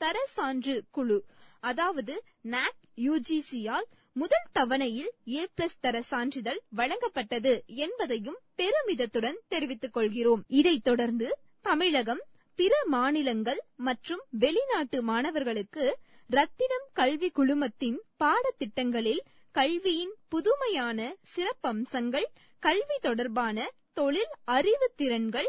தர சான்று குழு. அதாவது நாக் யுஜிசியால் முதல் தவணையில் ஏ பிளஸ் தர சான்றிதழ் வழங்கப்பட்டது என்பதையும் பெருமிதத்துடன் தெரிவித்துக் கொள்கிறோம். இதைத் தொடர்ந்து தமிழகம் பிற மாநிலங்கள் மற்றும் வெளிநாட்டு மாணவர்களுக்கு ரத்தினம் கல்வி குழுமத்தின் பாடத்திட்டங்களில் கல்வியின் புதுமையான சிறப்பம்சங்கள் கல்வி தொடர்பான தொழில் அறிவு திறன்கள்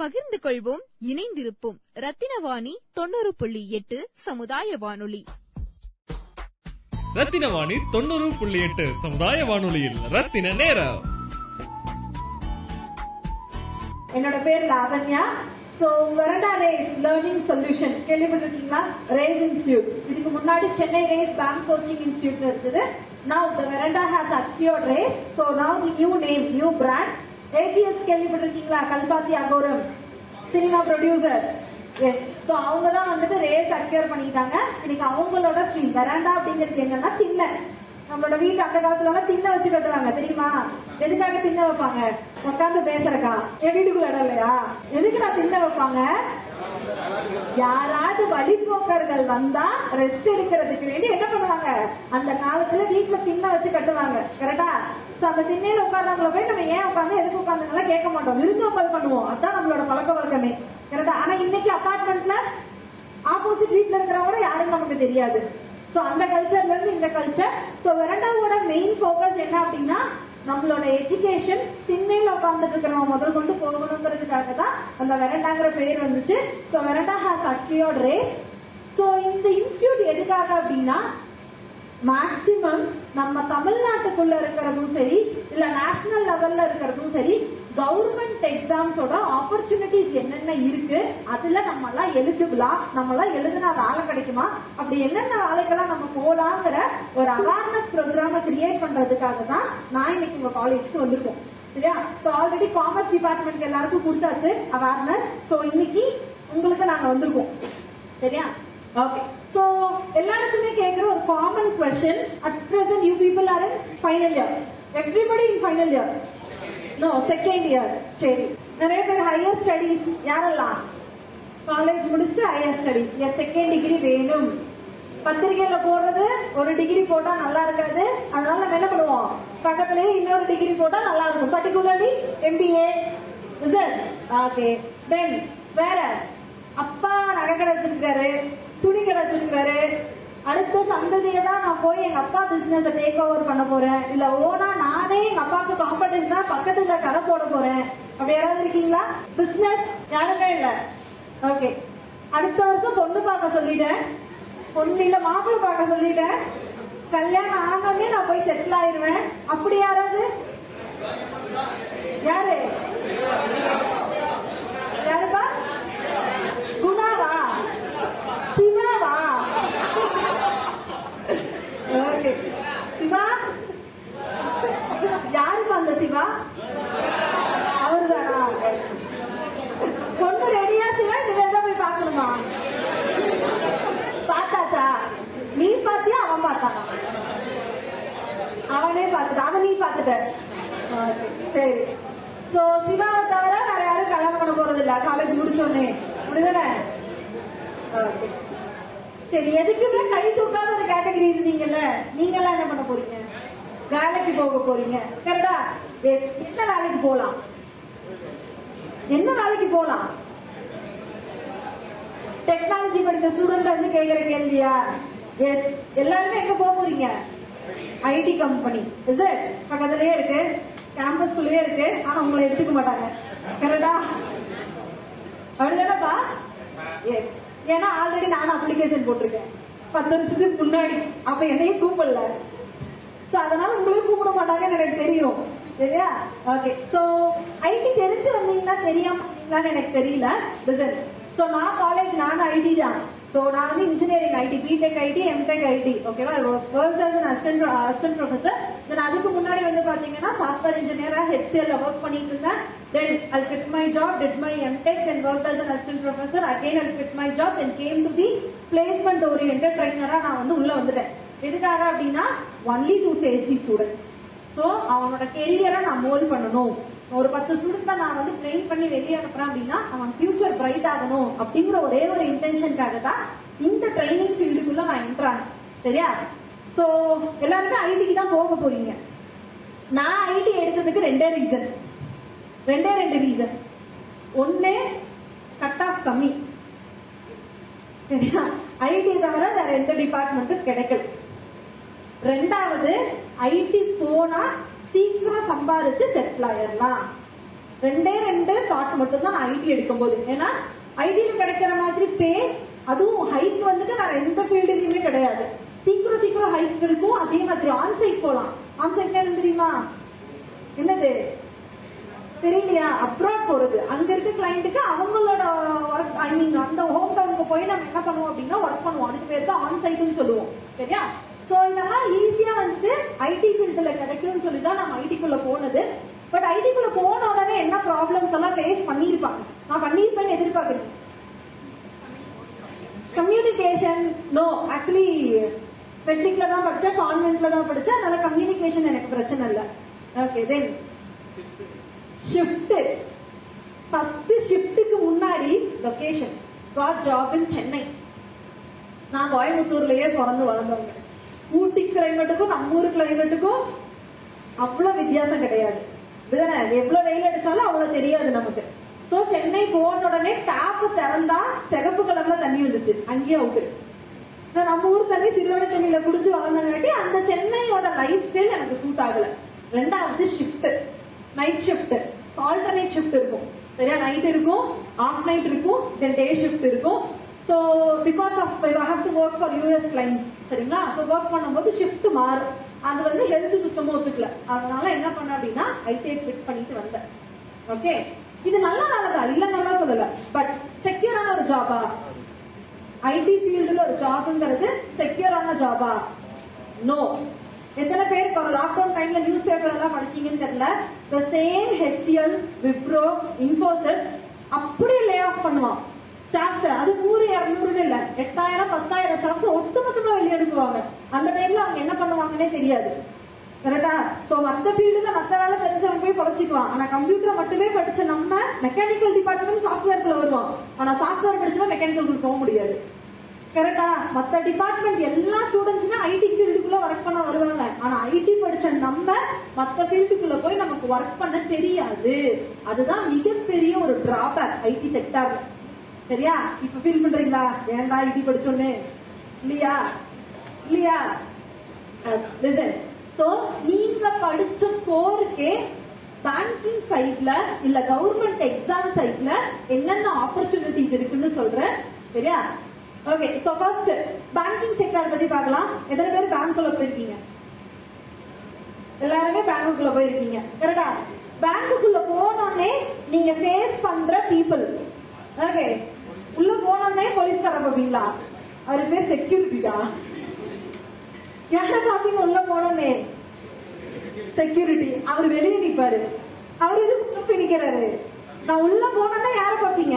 பகிர்ந்து கொள்வோம் இணைந்திருப்போம். ரத்தினவாணி தொண்ணூறு புள்ளி எட்டு சமுதாய வானொலி ரத்தினவாணி தொண்ணூறு புள்ளி எட்டு சமுதாய வானொலியில் ரத்தின நேரம். என்னோட பேர் Lavanya. So Veranda Race learning solution கேள்விப்பட்டிருக்கீங்களா? ரேஸ் இன்ஸ்டியூட் இதுக்கு முன்னாடி Chennai Race bank coaching institute இருக்குது. Now the Veranda has acquired Race so now the new name new brand ATS கேள்விப்பட்டிருக்கீங்களா? Kalpathi Aghoram cinema producer yes so அவங்க தான் வந்துட்டு race அக்யூர் பண்ணிட்டாங்க இன்னைக்கு அவங்களோட ஸ்ட்ரீம் வெராண்டா அப்படிங்கிறது என்னன்னா திண்ணை. நம்மளோட வீட்டு அந்த காலத்துல எல்லாம் திண்ணை வச்சு கட்டுவாங்க தெரியுமா? எதுக்காக திண்ணை வைப்பாங்க? உட்காந்து பேசுறக்கா? என் வீட்டுக்குள்ள இடம் இல்லையா? எதுக்கு நான் திண்ணை வைப்பாங்க? யாராவது வழிபோக்கர்கள் வந்தா ரெஸ்ட் எடுக்கிறதுக்கு வேண்டி என்ன பண்ணுவாங்க? அந்த காலத்துல வீட்டுல திண்ணை வச்சு கட்டுவாங்க. கரெக்டா அந்த திண்ணையில உட்கார்ந்தவங்களை போய் நம்ம ஏன் உட்காந்து எதுக்கு உட்காந்துங்களா கேட்க மாட்டோம். விருந்தோம்பல் பண்ணுவோம். அதான் நம்மளோட பழக்க வழக்கமே. கரெக்டா ஆனா இன்னைக்கு அபார்ட்மெண்ட்ல ஆப்போசிட் வீட்ல இருக்கிறவங்கள யாரும் நமக்கு தெரியாது. சோ அந்த கல்ச்சர்ல இருந்து இந்த கல்ச்சர் சோ வெரண்டாவோட மெயின் ஃபோக்கஸ் என்ன அப்படின்னா நம்மளோட எஜுகேஷன் திண்ணையில உட்கார்ந்துட்டு இருக்கிறவங்க முதல் கொண்டு போகணுங்கிறதுக்காக தான் அந்த வெரண்டாங்கிற பேர் வந்துச்சு. So Veranda has acquired Race so இந்த இன்ஸ்டியூட் எதுக்காக அப்படின்னா மேக்சிமம் நம்ம தமிழ்நாட்டுக்குள்ள இருக்கிறதும் சரி இல்ல நேஷனல் லெவல்ல இருக்கிறதும் சரி கவர்மெண்ட் எக்ஸாம்ஸோட ஆப்பர்ச்சுனிட்டிஸ் என்னென்ன இருக்கு அதுல நம்ம எல்லாம் எலிஜிபிளா நம்ம எல்லாம் எழுதுனா வேலை கிடைக்குமா? அப்படி என்னென்ன வேலைக்கெல்லாம் நம்ம போலாங்கிற ஒரு அவேர்னஸ் ப்ரோக்ராம கிரியேட் பண்றதுக்காக தான் நான் இன்னைக்கு உங்க காலேஜ்க்கு வந்திருக்கோம். சரியா? சோ ஆல்ரெடி காமர்ஸ் டிபார்ட்மெண்ட் எல்லாருக்கும் கொடுத்தாச்சு அவேர்னஸ் சோ இன்னைக்கு உங்களுக்கு நாங்க வந்திருக்கோம். சரியா? ஓகே சோ எல்லாருக்குமே கேக்குற ஒரு common question at present you people are in final year everybody in final year no second year சரி நிறைய பேர் ஹையர் ஸ்டடீஸ் யாரெல்லாம்? காலேஜ் முடிச்சுட்டு ஹையர் ஸ்டடீஸ் என் செகண்ட் டிகிரி வேணும். பத்திரிகையில போடுறது ஒரு டிகிரி போட்டா நல்லா இருக்காது. அதனால நம்ம என்ன பண்ணுவோம்? பக்கத்துலயே இன்னொரு டிகிரி போட்டா நல்லா இருக்கும். பர்டிகுலர்லி எம்பிஏ ஓகே தென் வேற. அப்பா நகை கடை வச்சிருக்காரு. துணி கடை வச்சிருக்காரு அடுத்த சந்ததியை தான் நான் போய் எங்க அப்பா பிசினஸ் டேக் ஓவர் பண்ண போறேன். இல்ல ஓனா நானே எங்க அப்பாவுக்கு காம்படன்ஸ் தான் பக்கத்துல கடை போட போறேன். அப்படி யாராவது இருக்கீங்களா? பிசினஸ் யாருமே இல்ல. ஓகே அடுத்த வருஷம் பொண்ணு பார்க்க சொல்லிட்டேன். பொண்ணு இல்ல மாப்பிள்ள பார்க்க சொல்லிட்டேன். கல்யாணம் ஆனோடனே நான் போய் செட்டில் ஆயிருவேன். அப்படி யாராவது? யாரு? யாருப்பா குணாவா சிவாவா ஓகே சிவா யாருப்பா அந்த அவருதானா? பொண்ணு ரெடியா சிவா இனிமேல் போய் பார்க்கணுமா? பார்த்தாச்சா? நீ பார்த்தியா? அவன் பார்த்தானா. அவனே பார்த்துட்டான். அதை நீ பார்த்துட்ட. சரி. சோ சிவாவை தவிர வேற யாரும் கல்யாணம் பண்ண போறது இல்ல. காலேஜ் முடிச்சோடனே முடிதானே சரி எதுக்குமே கை தூக்காத ஒரு கேட்டகரி இருந்தீங்கல்ல? நீங்க எல்லாம் என்ன பண்ண போறீங்க? வேலைக்கு போக போறீங்க. கரெக்டா என்ன வேலைக்கு போலாம்? என்ன வேலைக்கு போலாம்? டெக்னாலஜி படித்த ஸ்டூடெண்ட் வந்து கேட்கிற கேள்வியா? எஸ் எல்லாருமே எங்க போக போறீங்க? ஐடி கம்பெனி இஸ் பக்கத்துலயே இருக்கு. கேம்பஸ்குள்ளேயே இருக்கு. ஆனா உங்களை எடுத்துக்க மாட்டாங்க. கரெக்டா அப்படிதானப்பா எஸ் ஏன்னா ஆல்ரெடி நானும் அப்ளிகேஷன் போட்டிருக்கேன். பத்து வருஷத்துக்கு முன்னாடி. அப்ப என்னையும் கூப்பிடல. சோ அதனால உங்களையும் கூப்பிட மாட்டாங்கன்னு எனக்கு தெரியும். சரியா? ஓகே சோ ஐடி தெரிஞ்சு வந்தீங்கன்னா தெரியாம. எனக்கு தெரியல. லிசன் சோ நான் காலேஜ் நானும் ஐடி தான். சோ நான் வந்து engineering IT B Tech IT M Tech IT ஓகேவா work as assistant assistant professor then அதுக்கு முன்னாடி வந்து பாத்தீங்கன்னா சாஃப்ட்வேர் இன்ஜினியரா ஹெச்சிஎல்ல ஒர்க் பண்ணிட்டு இருந்தேன். Then I fit my job did my M Tech then worked அஸ் an assistant professor. Again I my job then came came to the placement oriented ட்ரைனராக நான் வந்து உள்ள வந்துட்டேன். எதுக்காக அப்படின்னா only to face the students so அவனோட கெரியரை நான் மோல் பண்ணணும். ஒரு பத்து ஸ்டூடெண்ட் நான் வந்து ட்ரெயின் பண்ணி வெளியே அனுப்புறேன் அப்படின்னா அவன் ஃபியூச்சர் பிரைட் ஆகணும் அப்படிங்கிற ஒரே ஒரு இன்டென்ஷனுக்காக தான் இந்த ட்ரைனிங் ஃபீல்டுக்குள்ள நான் என்ட்ரான் சரியா? சோ எல்லாருமே ஐடிக்கு தான் போக போறீங்க. நான் ஐடி எடுத்ததுக்கு ரெண்டே ரீசன் ரெண்டே ரெண்டு ரீசன் ஒன்னு கட் ஆஃப் கம்மி. சரியா? ஐடி தவிர வேற எந்த டிபார்ட்மெண்ட்டும் கிடைக்கல. ரெண்டாவது ஐடி போனா சீக்கிரம் சம்பாதிச்சு செட்டில் ஆயிடலாம் ரெண்டே ரெண்டு தாட் மட்டும் தான் நான் ஐடி எடுக்கும்போது. ஏன்னா ஐடியில கிடைக்கிற மாதிரி பே அதுவும் ஹைக் வந்துட்டு நான் எந்த ஃபீல்டுலயுமே கிடையாது. சீக்கிரம் சீக்கிரம் ஹைக் இருக்கும். அதே மாதிரி ஆன்சைட் போலாம். ஆன்சைட் என்ன தெரியுமா? என்னது? தெரியலையா? அப்ராட் போறது. அங்க இருக்க கிளைண்ட்டுக்கு அவங்களோட ஒர்க் ஐ மீன் அந்த ஹோம் டவுனுக்கு போய் நம்ம என்ன பண்ணுவோம் அப்படின்னா ஒர்க் பண்ணுவோம். அதுக்கு பேர் தான் ஆன் சைட்னு சொல்லுவோம். சரியா? சோ இதெல்லாம் ஈஸியா வந்து ஐடி ஃபீல்டுல கிடைக்கும்னு சொல்லி தான் நம்ம ஐடிக்குள்ள போனது. பட் ஐடிக்குள்ள போன உடனே என்ன ப்ராப்ளம்ஸ் எல்லாம் ஃபேஸ் பண்ணிருப்பாங்க நான் பண்ணிருப்பேன்னு எதிர்பார்க்கிறேன் கம்யூனிகேஷன் நோ ஆக்சுவலி மெட்ரிக்ல தான் படிச்சேன் கான்வென்ட்ல தான் படிச்சேன். அதனால கம்யூனிகேஷன் எனக்கு பிரச்சனை இல்ல. ஓகே தென் ஷிஃப்ட் ஃபர்ஸ்ட் ஷிஃப்ட்டுக்கு முன்னாடி location got job in Chennai நான் கோயம்புத்தூர்லயே பிறந்து வளர்ந்தவங்க. ஊட்டி கிளைமேட்டுக்கும் நம்ம ஊர் கிளைமேட்டுக்கும் அவ்வளவு வித்தியாசம் கிடையாது. இதுதானே? எவ்வளவு வெயில் அடிச்சாலும் அவ்வளவு தெரியாது நமக்கு. சோ சென்னை போன உடனே டேப் திறந்தா சிகப்பு கலர்ல தண்ணி வந்துச்சு. அங்கேயே அவுட்டு நம்ம ஊர் தண்ணி சிறுவடை தண்ணியில குடிச்சு வளர்ந்தங்காட்டி அந்த சென்னையோட லைஃப் ஸ்டைல் எனக்கு சூட் ஆகல. ரெண்டாவது shift night shift alternate shift இருக்கும். சரியா? நைட் இருக்கும் ஆஃப் நைட் இருக்கும் தென் டே ஷிஃப்ட் இருக்கும். So because of I have to work for US clients சரிங்களா? ஸோ ஒர்க் பண்ணும்போது ஷிஃப்ட் மாறும் அது வந்து ஹெல்த் சுத்தமாக ஒத்துக்கல. அதனால என்ன பண்ண அப்படின்னா ஐடிஐ ஃபிட் பண்ணிட்டு வந்தேன். ஓகே இது நல்ல வேலை இல்ல நல்லா சொல்லல. பட் செக்யூரான ஒரு ஜாபா ஐடி ஃபீல்டுல ஒரு ஜாப்ங்கிறது செக்யூரான ஜாபா நோ எத்தனை பேர் இப்போ லாக்டவுன் டைம்ல நியூஸ் பேப்பர் எல்லாம் படிச்சீங்கன்னு தெரியல? The same HCL Wipro Infosys அப்படியே லே ஆஃப் பண்ணுவான். ஸ்டாஃப்ஸ் அது நூறு இரநூறுன்னு இல்ல. எட்டாயிரம் பத்தாயிரம் ஸ்டாஃப்ஸ் ஒட்டுமொத்தமா வெளியே அந்த டைம்ல அவங்க என்ன பண்ணுவாங்கன்னே தெரியாது. கரெக்டா சோ மத்த ஃபீல்டுல மத்த வேலை தெரிஞ்சவங்க போய் பொழைச்சிக்குவான். ஆனா கம்ப்யூட்டர் மட்டுமே படிச்ச நம்ம மெக்கானிக்கல் டிபார்ட்மெண்ட் சாஃப்ட்வேர்க்குள்ள வருவோம் ஆனா சாஃப்ட்வேர் படிச்சவங்க மெக்கானிக்கல் போக முடியாது. கரெக்டா மத்த டிபார்ட்மெண்ட் எல்லா ஸ்டூடெண்ட்ஸுமே ஐடி ஃபீல்டுக்குள்ள ஒர்க் பண்ண வருவாங்க. ஆனா ஐடி படிச்ச நம்ம மத்த ஃபீல்டுக்குள்ள போய் நமக்கு ஒர்க் பண்ண தெரியாது. அதுதான் மிகப்பெரிய ஒரு டிராபேக் ஐடி செக்டார்ல சரியா? இப்ப ஃபீல் பண்றீங்களா? ஏன்டா இடி படிச்சோன்னு. இல்லையா? இல்லையா? லிசன் சோ நீங்க படிச்ச போருக்கே பேங்கிங் சைட்ல இல்ல கவர்மெண்ட் எக்ஸாம் சைட்ல என்னென்ன ஆப்பர்ச்சுனிட்டிஸ் இருக்குன்னு சொல்றேன். சரியா? Okay so first banking sector பத்தி பார்க்கலாம். எத்தனை பேர் பேங்க்குள்ள போயிருக்கீங்க? எல்லாருமே பேங்குக்குள்ள போயிருக்கீங்க. கரெக்டா பேங்குக்குள்ள போனோடனே நீங்க ஃபேஸ் பண்ற பீப்புள் ஓகே உள்ள போனோடனே போலீஸ்கார பாப்பீங்களா அவரு பேர் செக்யூரிட்டிடா யார பாப்பீங்க உள்ள போனோடனே செக்யூரிட்டி அவர் வெளியே நிப்பாரு. அவர் எதுக்கு கூப்பி நிக்கிறாரு? நான் உள்ள போனேன்னா யார பாப்பீங்க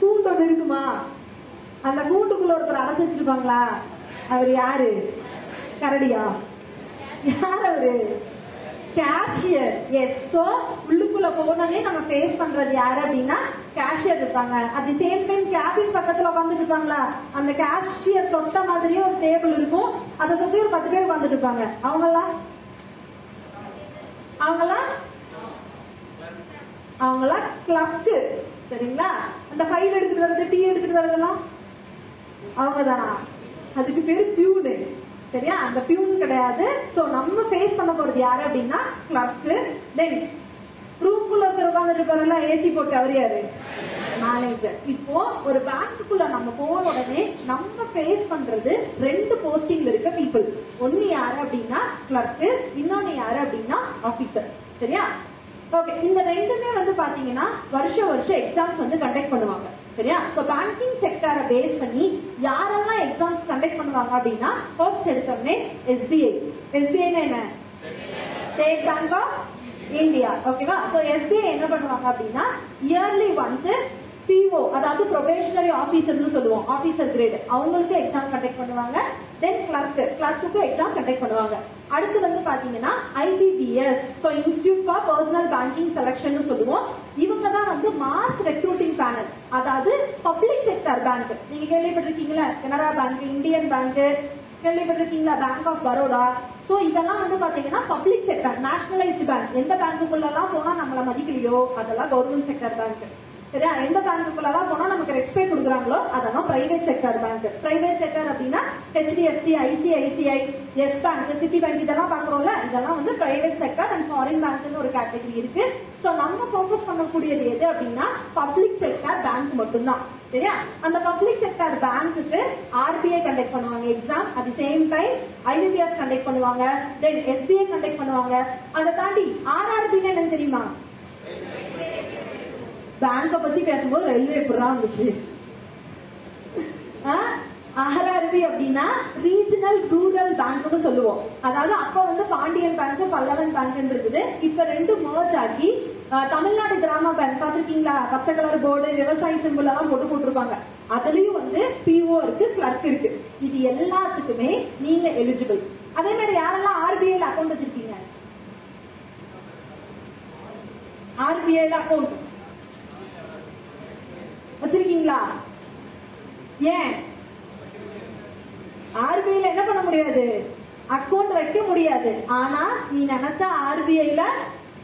கூண்டு ஒண்ணு இருக்குமா? அந்த கூண்டுக்குள்ள ஒருத்தர் அடைச்சு வச்சிருப்பாங்களா? அவர் யாரு? கரடியா? யார் அவரு? கேஷியர் எஸ் சோ உள்ளுக்குள்ள போனோடனே நம்ம ஃபேஸ் பண்றது யாரு அப்படின்னா கேஷியர் இருப்பாங்க at the same time cabin பக்கத்துல உட்காந்துட்டு இருப்பாங்களா அந்த கேஷியர் தொட்ட மாதிரியே ஒரு டேபிள் இருக்கும். அதை சுத்தி ஒரு பத்து பேர் உட்காந்துட்டு இருப்பாங்க. அவங்களாம் அவங்களாம் அவங்கெல்லாம் கிளப்க்கு சரிங்களா? அந்த ஃபைல் எடுத்துட்டு வர்றது டீ எடுத்துட்டு வர்றதெல்லாம் அவங்கதானா. அதுக்கு பேரு பியூனு சரியா? அந்த பியூன் கிடையாது. சோ நம்ம ஃபேஸ் பண்ண போறது யாரு அப்படின்னா கிளர்க்கு தென் ரூம்குள்ள உட்கார்ந்து இருக்கிறவங்க ஏசி போட்டு அவர் யாரு? மேனேஜர் இப்போ ஒரு பேங்க்குள்ள நம்ம போன உடனே நம்ம ஃபேஸ் பண்றது ரெண்டு போஸ்டிங்ல இருக்க பீப்புள் ஒன்னு யாரு அப்படின்னா கிளர்க் இன்னொன்னு யாரு அப்படின்னா ஆபீசர் சரியா? ஓகே இந்த ரெண்டுமே வந்து பாத்தீங்கன்னா வருஷம் வருஷம் எக்ஸாம்ஸ் வந்து கண்டக்ட் பண்ணுவாங்க. சரியா? ஸோ பேங்கிங் செக்டரை பேஸ் பண்ணி யாரெல்லாம் எக்ஸாம்ஸ் கண்டக்ட் பண்ணுவாங்க அப்படின்னா ஃபர்ஸ்ட் எடுத்தோம்னே எஸ்பிஐ எஸ்பிஐ என்ன? ஸ்டேட் பேங்க் ஆஃப் இந்தியா ஓகேவா சோ எஸ்பிஐ என்ன பண்ணுவாங்க அப்படின்னா இயர்லி ஒன்ஸ் பிஓ அதாவது ப்ரொபேஷனரி ஆபீசர்னு சொல்லுவோம். ஆபீசர் கிரேட் அவங்களுக்கு எக்ஸாம் கண்டக்ட் பண்ணுவாங்க. தென் கிளர்க் கிளர்க்குக்கு எக்ஸாம் கண்டக்ட் பண்ணுவாங்க. அடுத்து வந்து பாத்தீங்கன்னா IBPS so institute for personnel banking selection சொல்லுவோம். இவங்க தான் வந்து மாஸ் ரெக்ரூட்டிங் பேனல் அதாவது பப்ளிக் செக்டர் பேங்க் நீங்க கேள்விப்பட்டிருக்கீங்களா? கனரா பேங்க் இந்தியன் பேங்க் கேள்விப்பட்டிருக்கீங்களா? பேங்க் ஆஃப் பரோடா சோ இதெல்லாம் வந்து பாத்தீங்கன்னா பப்ளிக் செக்டர் நேஷனலைஸ்டு பேங்க் எந்த பேங்க்குள்ள எல்லாம் போனா நம்மள மதிக்கலையோ? அதெல்லாம் கவர்மெண்ட் செக்டர் பேங்க் சரியா? எந்த பேங்க்குள்ள தான் போனா நமக்கு ரெஸ்பெக்ட் கொடுக்குறாங்களோ அதெல்லாம் private sector bank private sector அப்படின்னா HDFC ICICI Yes bank Citi bank இதெல்லாம் பாக்குறோம்ல இதெல்லாம் வந்து பிரைவேட் செக்டர் அண்ட் ஃபாரின் பேங்க்னு ஒரு கேட்டகரி இருக்கு. சோ நம்ம போக்கஸ் பண்ணக்கூடியது எது அப்படின்னா பப்ளிக் செக்டர் பேங்க் மட்டும்தான். சரியா? அந்த பப்ளிக் செக்டர் பேங்க்குக்கு ஆர்பிஐ கண்டக்ட் பண்ணுவாங்க. Exam at the same time IBPS conduct பண்ணுவாங்க. தென் எஸ்பிஐ கண்டக்ட் பண்ணுவாங்க. அதை தாண்டி ஆர்ஆர்பின்னு என்னன்னு தெரியுமா? பேங்க பத்தி பேசும்போது ரயில்வே எப்படிதான் இருந்துச்சு ஆர்ஆர்பி அப்படின்னா ரீஜனல் ரூரல் பேங்க்னு சொல்லுவோம். அதாவது அப்ப வந்து பாண்டியன் பேங்க் பல்லவன் பேங்க் இருக்குது. இப்ப ரெண்டு மர்ஜ் ஆகி தமிழ்நாடு கிராம பேங்க் பாத்திருக்கீங்களா பச்சை கலர் போர்டு விவசாய சிம்பிள் எல்லாம் போட்டு போட்டிருப்பாங்க. அதுலயும் வந்து பிஓ இருக்கு கிளர்க் இருக்கு. இது எல்லாத்துக்குமே நீங்க எலிஜிபிள் அதே மாதிரி யாரெல்லாம் ஆர்பிஐல அக்கௌண்ட் வச்சிருக்கீங்க? ஆர்பிஐல அக்கௌண்ட் வச்சிருக்கீங்களா? ஏன்? ஆர்பிஐல என்ன பண்ண முடியாது? அக்கௌண்ட் வைக்க முடியாது. ஆனா நீ நினைச்சா ஆர்பிஐல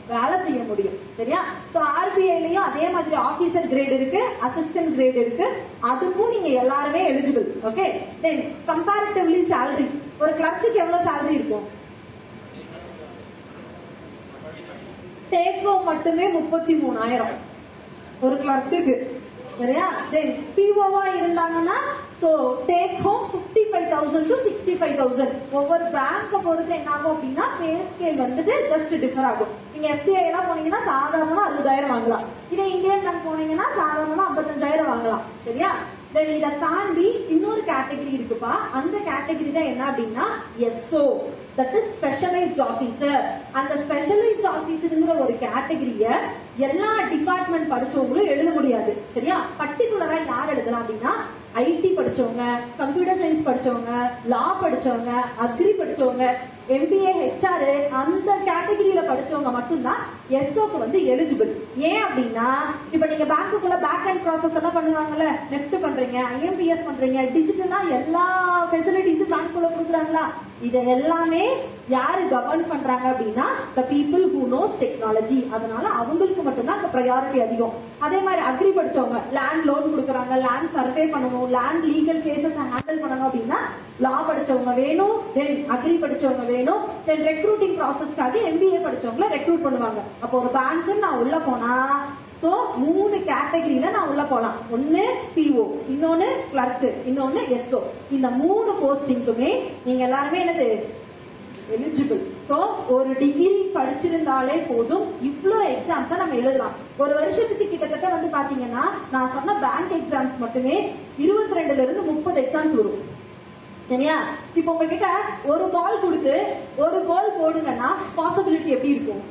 வேலை செய்ய முடியும். சரியா? சோ ஆர்பிஐலயும் அதே மாதிரி ஆபீசர் கிரேட் இருக்கு அசிஸ்டன்ட் கிரேட் இருக்கு. அதுக்கும் நீங்க எல்லாருமே eligible okay then comparatively salary ஒரு கிளர்க்குக்கு எவ்வளவு சேலரி இருக்கும்? டேக் மட்டுமே முப்பத்தி மூணாயிரம். ஒரு கிளர்க்குக்கு சரியா? தென் பிஓவா இருந்தாங்கன்னா so take home fifty five thousand to sixty five thousand ஒவ்வொரு பேங்க பொறுத்து என்ன ஆகும் அப்படின்னா பே ஸ்கேல் வந்துட்டு ஜஸ்ட் டிஃபர் ஆகும். நீங்க எஸ்பிஐ எல்லாம் போனீங்கன்னா சாதாரணமா அறுபதாயிரம் வாங்கலாம். இதே இந்தியன் பேங்க் போனீங்கன்னா சாதாரணமா ஐம்பத்தஞ்சாயிரம் வாங்கலாம். சரியா? தென் இதை தாண்டி இன்னொரு கேட்டகரி இருக்குப்பா. அந்த கேட்டகரி தான் என்ன அப்படின்னா SO that is specialised officer அந்த ஸ்பெஷலைஸ்ட் ஆபீசர்ங்கிற ஒரு கேட்டகரிய எல்லா டிபார்ட்மெண்ட் படிச்சவங்களும் எழுத முடியாது. சரியா? பர்டிகுலரா யார் எழுதலாம் அப்படின்னா ஐடி படிச்சவங்க கம்ப்யூட்டர் சயின்ஸ் படிச்சவங்க லா படிச்சவங்க அக்ரி படிச்சவங்க எம்பிஏ ஹெச்ஆர் அந்த கேட்டகரியில படிச்சவங்க மட்டும்தான் எஸ்ஓக்கு வந்து எலிஜிபிள் ஏன் அப்படின்னா இப்ப நீங்க பேங்க்குள்ள பேக் அண்ட் ப்ராசஸ் எல்லாம் பண்ணுவாங்கல்ல நெஃப்ட் பண்றீங்க ஐஎம்பிஎஸ் பண்றீங்க டிஜிட்டலா எல்லா ஃபெசிலிட்டிஸும் பேங்க்குள்ள கொடுக்குறாங்களா? இத எல்லாமே யாரு கவர்ன் பண்றாங்க அப்படின்னா the people who knows technology அதனால அவங்களுக்கு மட்டும்தான் ப்ரையாரிட்டி அதிகம். அதே மாதிரி அக்ரி படிச்சவங்க லேண்ட் லோன் கொடுக்குறாங்க லேண்ட் சர்வே பண்ணணும் லேண்ட் லீகல் கேசஸ் ஹேண்டில் பண்ணணும் அப்படின்னா லா படிச்சவங்க வேணும் தென் அக்ரி படிச்சவங்க வேணும் தென் ரெக்ரூட்டிங் ப்ராசஸ்க்காக எம்பிஏ படிச்சவங்களை ரெக்ரூட் பண்ணுவாங்க. அப்போ ஒரு பேங்க் நான் உள்ள போனா சோ மூணு கேட்டகரியில நான் உள்ள போலாம். ஒன்னு பிஓ இன்னொன்னு கிளர்க் இன்னொன்னு எஸ்ஓ இந்த மூணு போஸ்டிங்க்குமே நீங்க எல்லாருமே என்னது? எலிஜிபிள் சோ ஒரு டிகிரி படிச்சிருந்தாலே போதும். இவ்வளோ எக்ஸாம்ஸ் நம்ம எழுதலாம். ஒரு வருஷத்துக்கு கிட்டத்தட்ட வந்து பாத்தீங்கன்னா நான் சொன்ன பேங்க் எக்ஸாம்ஸ் மட்டுமே இருபத்தி ரெண்டுல இருந்து முப்பது எக்ஸாம்ஸ் வரும். சரியா? இப்போ உங்ககிட்ட ஒரு பால் கொடுத்து ஒரு கோல் போடுங்கன்னா பாசிபிலிட்டி எப்படி இருக்கும்?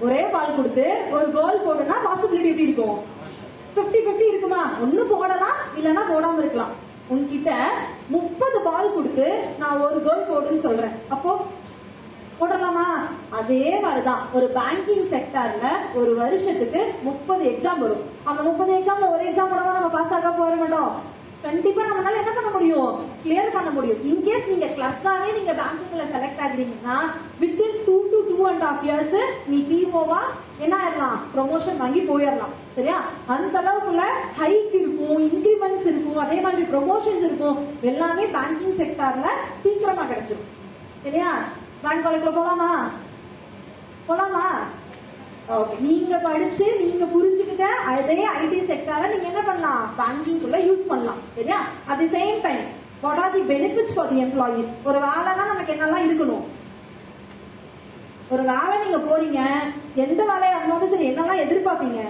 ஒரே பால் கொடுத்து ஒரு கோல் போடுனா பாசிபிலிட்டி எப்படி இருக்கும்? 50 50 இருக்குமா? ஒண்ணு போடலாம் இல்லனா போடாம இருக்கலாம். உன்கிட்ட முப்பது பால் கொடுத்து நான் ஒரு கோல் போடுன்னு சொல்றேன். அப்போ போடலாமா? அதே மாதிரிதான். ஒரு பேங்கிங் செக்டர்ல ஒரு வருஷத்துக்கு முப்பது எக்ஸாம் வரும். அந்த முப்பது எக்ஸாம்ல ஒரு எக்ஸாம் கூட நம்ம பாஸ் ஆக போற மாட்டோம் கண்டிப்பா நம்மளால என்ன பண்ண முடியும்? கிளியர் பண்ண முடியும். இன்கேஸ் நீங்க கிளர்க்காவே நீங்க பேங்க்குள்ள select ஆகிறீங்கன்னா within two to two and half years நீ பிஓவா என்ன ஆயிடலாம் ப்ரொமோஷன் வாங்கி போயிடலாம் சரியா? அந்த அளவுக்குள்ள ஹைக் இருக்கும் இன்க்ரிமெண்ட்ஸ் இருக்கும் அதே மாதிரி ப்ரொமோஷன்ஸ் இருக்கும். எல்லாமே பேங்கிங் செக்டார்ல சீக்கிரமா கிடைச்சிடும் சரியா? பேங்க் காலேஜ்ல போலாமா? போலாமா? ஓகே நீங்க படிச்சு நீங்க புரிஞ்சுக்கிட்ட அதே ஐடி செக்டார நீங்க என்ன பண்ணலாம்? பேங்கிங் குள்ள யூஸ் பண்ணலாம் சரியா? At the same time what are the benefits for the employees ஒரு வேலைனா நமக்கு என்னெல்லாம் இருக்கணும்? ஒரு வேலை நீங்க போறீங்க எந்த வேலையா இருந்தாலும் சரி என்னெல்லாம் எதிர்பார்ப்பீங்க?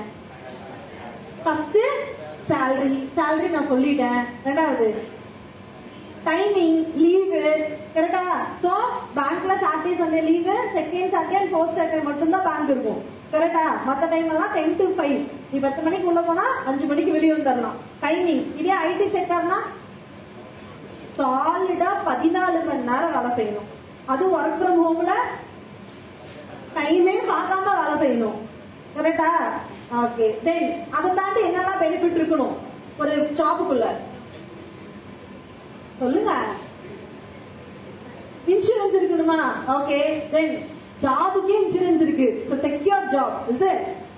ஃபர்ஸ்ட் சேலரி சேலரி நான் சொல்லிட்டேன். ரெண்டாவது டைமிங் லீவு கரெக்டா சோ பேங்க்ல Saturday Sunday leave second Saturday and fourth Saturday மட்டும் தான் பேங்க் இருக்கும். கரெக்டா மத்த டைம் எல்லாம் டென் டு ஃபைவ் நீ பத்து மணிக்கு உள்ள போனா அஞ்சு மணிக்கு வெளியே வந்துடலாம் டைமிங் இதே ஐடி செக்டர்னா சாலிடா பதினாலு மணி நேரம் வேலை செய்யணும். அது ஒர்க் ஃப்ரம் ஹோம்ல டைமே பார்க்காம வேலை செய்யணும். கரெக்டா ஓகே தென் அதை தாண்டி என்னெல்லாம் பெனிஃபிட் இருக்கணும்? ஒரு ஜாபுக்குள்ள சொல்லுங்க. இன்சூரன்ஸ் இருக்கணுமா? ஓகே தென் ஜாபுக்கே இன்சூரன்ஸ் இருக்கு. செக்யூர் ஜாப் இஸ்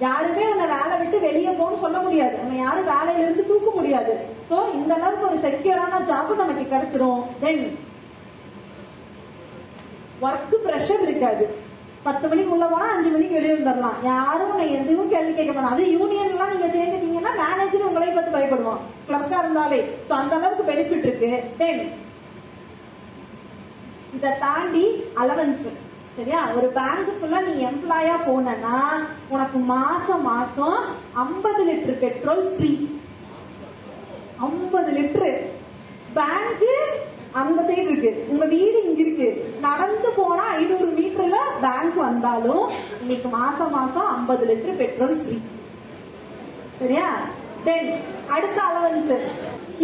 யாருமே உன்னை வேலை விட்டு வெளியே போன்னு சொல்ல முடியாது. நம்ம யாரும் வேலையில இருந்து தூக்க முடியாது. சோ இந்த அளவுக்கு ஒரு செக்யூரான ஜாப் நமக்கு கிடைச்சிடும் தென் ஒர்க் ப்ரெஷர் இருக்காது. பத்து மணிக்கு உள்ள போனா அஞ்சு மணிக்கு வெளியே வந்துடலாம் யாரும் உங்களை எதுவும் கேள்வி கேட்க போனா அது யூனியன் எல்லாம் நீங்க சேர்ந்துட்டீங்கன்னா மேனேஜர் உங்களை பார்த்து பயப்படுவான். கிளர்க்கா இருந்தாலே. அந்த அளவுக்கு பெனிஃபிட் இருக்கு. தென் இதை தாண்டி அலவன்ஸ் சரியா? ஒரு பேங்க்குள்ள நீ எம்ப்ளாயா போனா உனக்கு மாசம் மாசம் 50 litre petrol free 50 litre. Bank அந்த சைடு இருக்கு. உங்க வீடு இங்க இருக்கு. நடந்து போனா ஐநூறு மீட்டர்ல பேங்க் வந்தாலும் இன்னைக்கு மாசம் மாசம் 50 லிட்டர் பெட்ரோல் ஃப்ரீ சரியா? தென் அடுத்த அலவன்ஸ்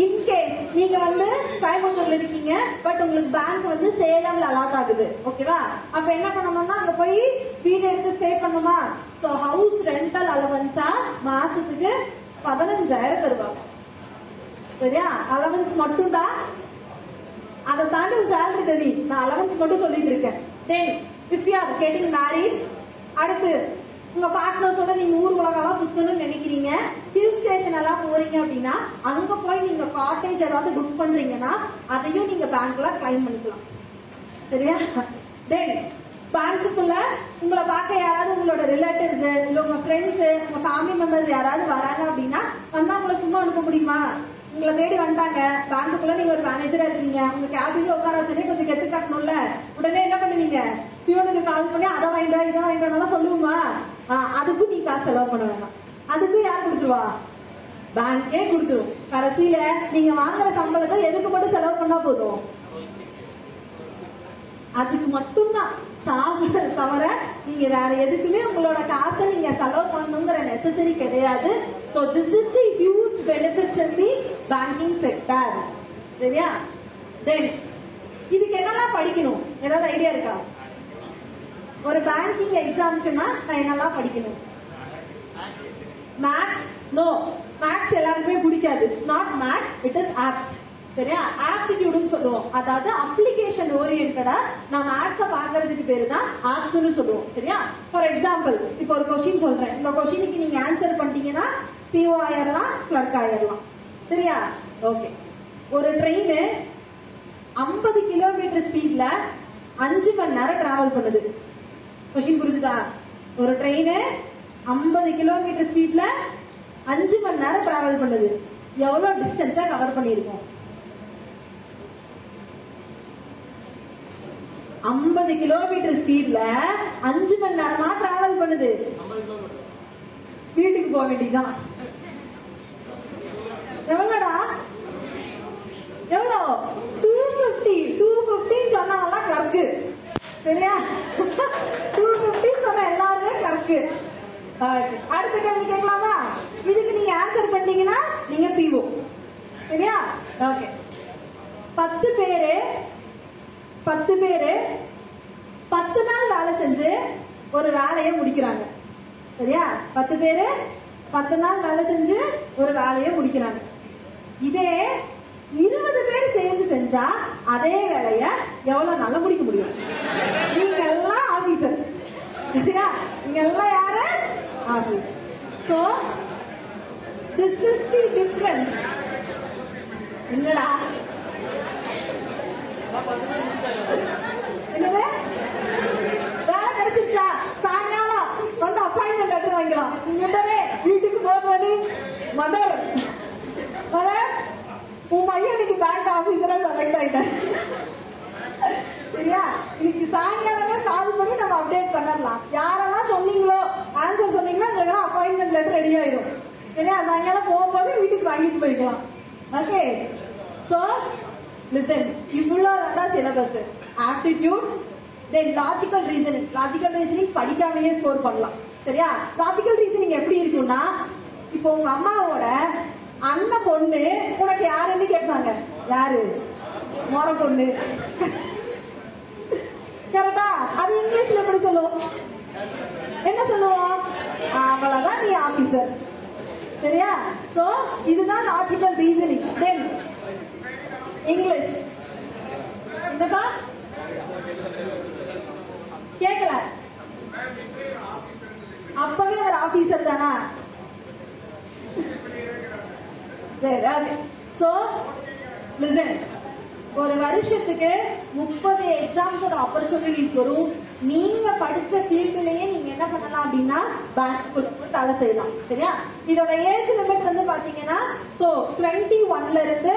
இன்கேஸ் நீங்க வந்து கோயம்புத்தூர்ல இருக்கீங்க பட் உங்களுக்கு பேங்க் வந்து சேலம்ல அலாட் ஆகுது. ஓகேவா அப்ப என்ன பண்ணணும்னா அங்க போய் வீடு எடுத்து ஸ்டே பண்ணுமா சோ ஹவுஸ் ரெண்டல் அலவன்ஸா மாசத்துக்கு பதினஞ்சாயிரம் தருவாங்க. சரியா? அலவன்ஸ் மட்டும்டா? அதை தாண்டி ஒரு சேலரி தெரியும் நான் அலவன்ஸ் மட்டும் சொல்லிட்டு இருக்கேன். Then if you are getting married அடுத்து உங்க பார்ட்னர்ஸோட நீங்க ஊர் உலகெல்லாம் சுத்தணும்னு நினைக்கிறீங்க ஹில் ஸ்டேஷன் எல்லாம் போறீங்க அப்படின்னா அங்க போய் நீங்க காட்டேஜ் ஏதாவது புக் பண்றீங்கன்னா அதையும் நீங்க பேங்க்ல கிளைம் பண்ணிக்கலாம். சரியா? தென் பேங்க்குள்ள உங்களை பார்க்க யாராவது உங்களோட ரிலேட்டிவ்ஸ் இல்ல உங்க ஃப்ரெண்ட்ஸ் உங்க ஃபேமிலி மெம்பர்ஸ் யாராவது வராங்க அப்படின்னா வந்தா உங்களை சும்மா அனுப்ப முடியுமா? உங்களை தேடி வந்தாங்க பேங்க்குள்ள நீங்க ஒரு மேனேஜரா இருக்கீங்க உங்க கேபின்ல உட்கார வச்சுட்டு கொஞ்சம் கெத்து காட்டணும்ல? உடனே என்ன பண்ணுவீங்க? பியூனுக்கு கால் பண்ணி அதை வாங்கிட்டு இதை வாங்கிட்டு சொல்லுவோமா? அதுக்கும் நீ காசு செலவு பண்ண வேணாம். அதுக்கும் யார் கொடுத்துருவா? பேங்கே கொடுத்துரும் கடைசியில நீங்க வாங்குற சம்பளத்தை எதுக்கு மட்டும் செலவு பண்ணா போதும்? அதுக்கு மட்டும்தான். சாப்பிட தவிர நீங்க வேற எதுக்குமே உங்களோட காசை நீங்க செலவு பண்ணணுங்கிற நெசசரி கிடையாது. So this is the huge benefits in the banking sector சரியா? தென் இதுக்கு என்னெல்லாம் படிக்கணும்? ஏதாவது ஐடியா இருக்கா? ஒரு பேங்கிங் எக்ஸாம்க்குன்னா நான் என்னெல்லாம் படிக்கணும்? மேக்ஸ் நோ மேக்ஸ் எல்லாருக்குமே பிடிக்காது. It's not maths it is apps சரியா? ஆப்டிடியூடுன்னு சொல்லுவோம். அதாவது அப்ளிகேஷன் ஓரியன்டா நான் மேக்ஸ பாக்குறதுக்கு பேரு தான் ஆப்ஸ்னு சொல்லுவோம். சரியா? ஃபார் எக்ஸாம்பிள் இப்போ ஒரு கொஸ்டின் சொல்றேன். இந்த கொஸ்டினுக்கு நீங்க ஆன்சர் பண்ணிட்டீங்கன்னா பிஓ ஆயிரலாம் கிளர்க் ஆயிரலாம். சரியா? ஓகே ஒரு ட்ரெயின் ஐம்பது கிலோமீட்டர் ஸ்பீட்ல அஞ்சு மணி நேரம் டிராவல் பண்ணுது. கொஸ்டின் புரிஞ்சுதா? ஒரு ட்ரெயின் ஐம்பது கிலோமீட்டர் ஸ்பீட்ல அஞ்சு மணி நேரம் டிராவல் பண்ணுது. எவ்வளவு டிஸ்டன்ஸா கவர் பண்ணிருக்கோம் ஐம்பது கிலோமீட்டர் ஸ்பீட்ல அஞ்சு மணி நேரமா டிராவல் பண்ணுது. வீட்டுக்கு போக வேண்டியதுதான் எவ்வளோடா எவ்வளோ டூ பிப்டி டூ பிப்டின்னு சொன்னாங்கலாம் கிளர்க்கு சரியா டூ பிப்டி சொன்ன எல்லாருமே கிளர்க்கு அடுத்த கேள்வி கேட்கலாமா? இதுக்கு நீங்க ஆன்சர் பண்ணீங்கன்னா நீங்க பிஓ சரியா? ஓகே பத்து பேரு பத்து பேரு பத்து நாள் வேலை செஞ்சு ஒரு வேலையை முடிக்கிறாங்க. சரியா? பத்து பேரு பத்து நாள் வேலை செஞ்சு ஒரு வேலையை முடிக்கிறாங்க. இதே இருபது பேர் சேர்ந்து செஞ்சா அதே வேலைய எவ்வளவு நாள்ல முடிக்க முடியும்? நீங்க எல்லாம் ஆபீசர் சரியா? நீங்க எல்லாம் யார்? Officer so this is the difference என்னடா என்னது? வேலை கிடைச்சிருச்சா? சாயங்காலம் வந்து அப்பாயின்மெண்ட் லெட்டர் வாங்கிக்கலாம். உடனே வீட்டுக்கு போன் பண்ணி மதர் மதர் உன் பையன் இன்னைக்கு பேங்க் ஆபீசரா செலக்ட் ஆயிட்டேன். சரியா? இன்னைக்கு சாயங்காலமே கால் பண்ணி நம்ம அப்டேட் பண்ணிடலாம். யாரெல்லாம் சொன்னீங்களோ ஆன்சர் சொன்னீங்கன்னா உங்களுக்கு அப்பாயின்மெண்ட் லெட்டர் ரெடி ஆயிடும் சரியா? சாயங்காலம் போகும்போது வீட்டுக்கு வாங்கிட்டு போய்க்கலாம். ஓகே சோ லிசன் இவ்வளவு தான் syllabus aptitude then logical reasoning logical reasoning படிக்காமலேயே score பண்ணலாம். சரியா? லாஜிக்கல் ரீசனிங் எப்படி இருக்கும்னா இப்போ உங்க அம்மாவோட அண்ணன் பொண்ணு உனக்கு யாருன்னு கேட்பாங்க. யாரு? மொர பொண்ணு. கரெக்டா அது இங்கிலீஷ்ல எப்படி சொல்லுவோம்? என்ன சொல்லுவோம்? அவ்வளவுதான் நீ ஆபீசர் சரியா? சோ இதுதான் லாஜிக்கல் ரீசனிங் தென் இங்கிலீஷ் என்னப்பா கேக்கல அப்பவே ஒரு ஆபீசர் தானா? சரி சோ லிசன் ஒரு வருஷத்துக்கு முப்பது எக்ஸாம்ஸோட ஆப்பர்ச்சுனிட்டிஸ் வரும். நீங்க படிச்ச ஃபீல்டுலயே நீங்க என்ன பண்ணலாம் அப்படின்னா பேங்க் தலை செய்யலாம். சரியா? இதோட ஏஜ் லிமிட் வந்து பாத்தீங்கன்னா சோ டுவெண்ட்டி ஒன்ல இருந்து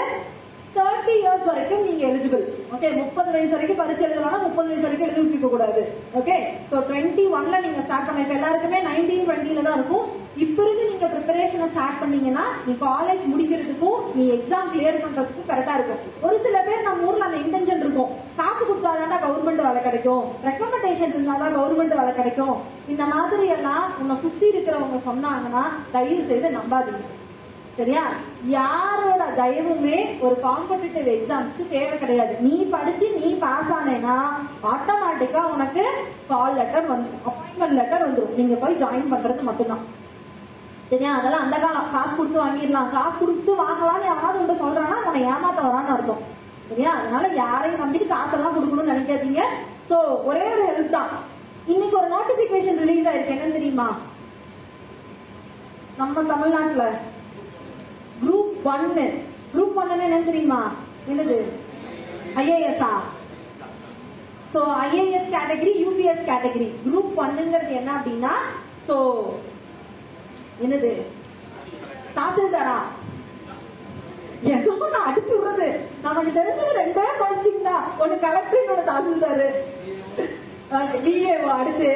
தேர்ட்டி இயர்ஸ் வரைக்கும் நீங்க எலிஜிபிள் ஓகே முப்பது வயசு வரைக்கும் பரிசு எழுதலாம் முப்பது வயசு வரைக்கும் எழுதி வைக்க கூடாது ஓகே சோ டுவெண்ட்டி ஒன்ல நீங்க ஸ்டார்ட் பண்ண எல்லாருக்குமே நைன்டீன் டுவெண்ட்டில தான் இருக்கும். இப்ப இருந்து நீங்க ப்ரிப்பரேஷனை ஸ்டார்ட் பண்ணீங்கன்னா நீ காலேஜ் முடிக்கிறதுக்கும் நீ எக்ஸாம் கிளியர் பண்றதுக்கும் கரெக்டா இருக்கும். ஒரு சில பேர் நம்ம ஊர்ல அந்த இன்டென்ஷன் இருக்கும். காசு கொடுத்தாதான் கவர்மெண்ட் வேலை கிடைக்கும். ரெக்கமெண்டேஷன் இருந்தாதான் கவர்மெண்ட் வேலை கிடைக்கும். இந்த மாதிரி எல்லாம் உன்னை சுத்தி இருக்கிறவங்க சொன்னாங்கன்னா தயவு செய்து நம்பாதீங்க. சரியா? யாரோட தயவுமே ஒரு காம்படிட்டிவ் எக்ஸாம்ஸ்க்கு தேவை கிடையாது. நீ படிச்சு நீ பாஸ் ஆனேன்னா ஆட்டோமேட்டிக்கா உனக்கு கால் லெட்டர் வந்து அப்பாயின்மெண்ட் லெட்டர் வந்துடும் நீங்க போய் ஜாயின் பண்றது மட்டும்தான். சரியா அதெல்லாம் அந்த காலம். காசு கொடுத்து வாங்கிடலாம். காசு கொடுத்து வாங்கலாம்னு யாராவது உண்டு சொல்றான்னா அவனை ஏமாத்த வரான்னு அர்த்தம். சரியா? அதனால யாரையும் நம்பிட்டு காசெல்லாம் கொடுக்கணும்னு நினைக்காதீங்க. சோ ஒரே ஒரு ஹெல்ப் தான். இன்னைக்கு ஒரு நோட்டிபிகேஷன் ரிலீஸ் ஆயிருக்கு. என்னன்னு தெரியுமா? நம்ம தமிழ்நாட்டுல குரூப் ஒன்னு குரூப் ஒன்னு என்னன்னு தெரியுமா? என்னது? ஐஏஎஸ்ஆ so IAS category UPS category group ஒன்னுங்கிறது என்ன அப்படின்னா சோ என்னது? தாசில்தாரா? ஏதோ நான் அடிச்சு விடுறது. நமக்கு தெரிஞ்சது ரெண்டே போஸ்டிங் தான். ஒண்ணு கலெக்டர் இன்னொரு தாசில்தாரு. பிஏஓ அடுத்து.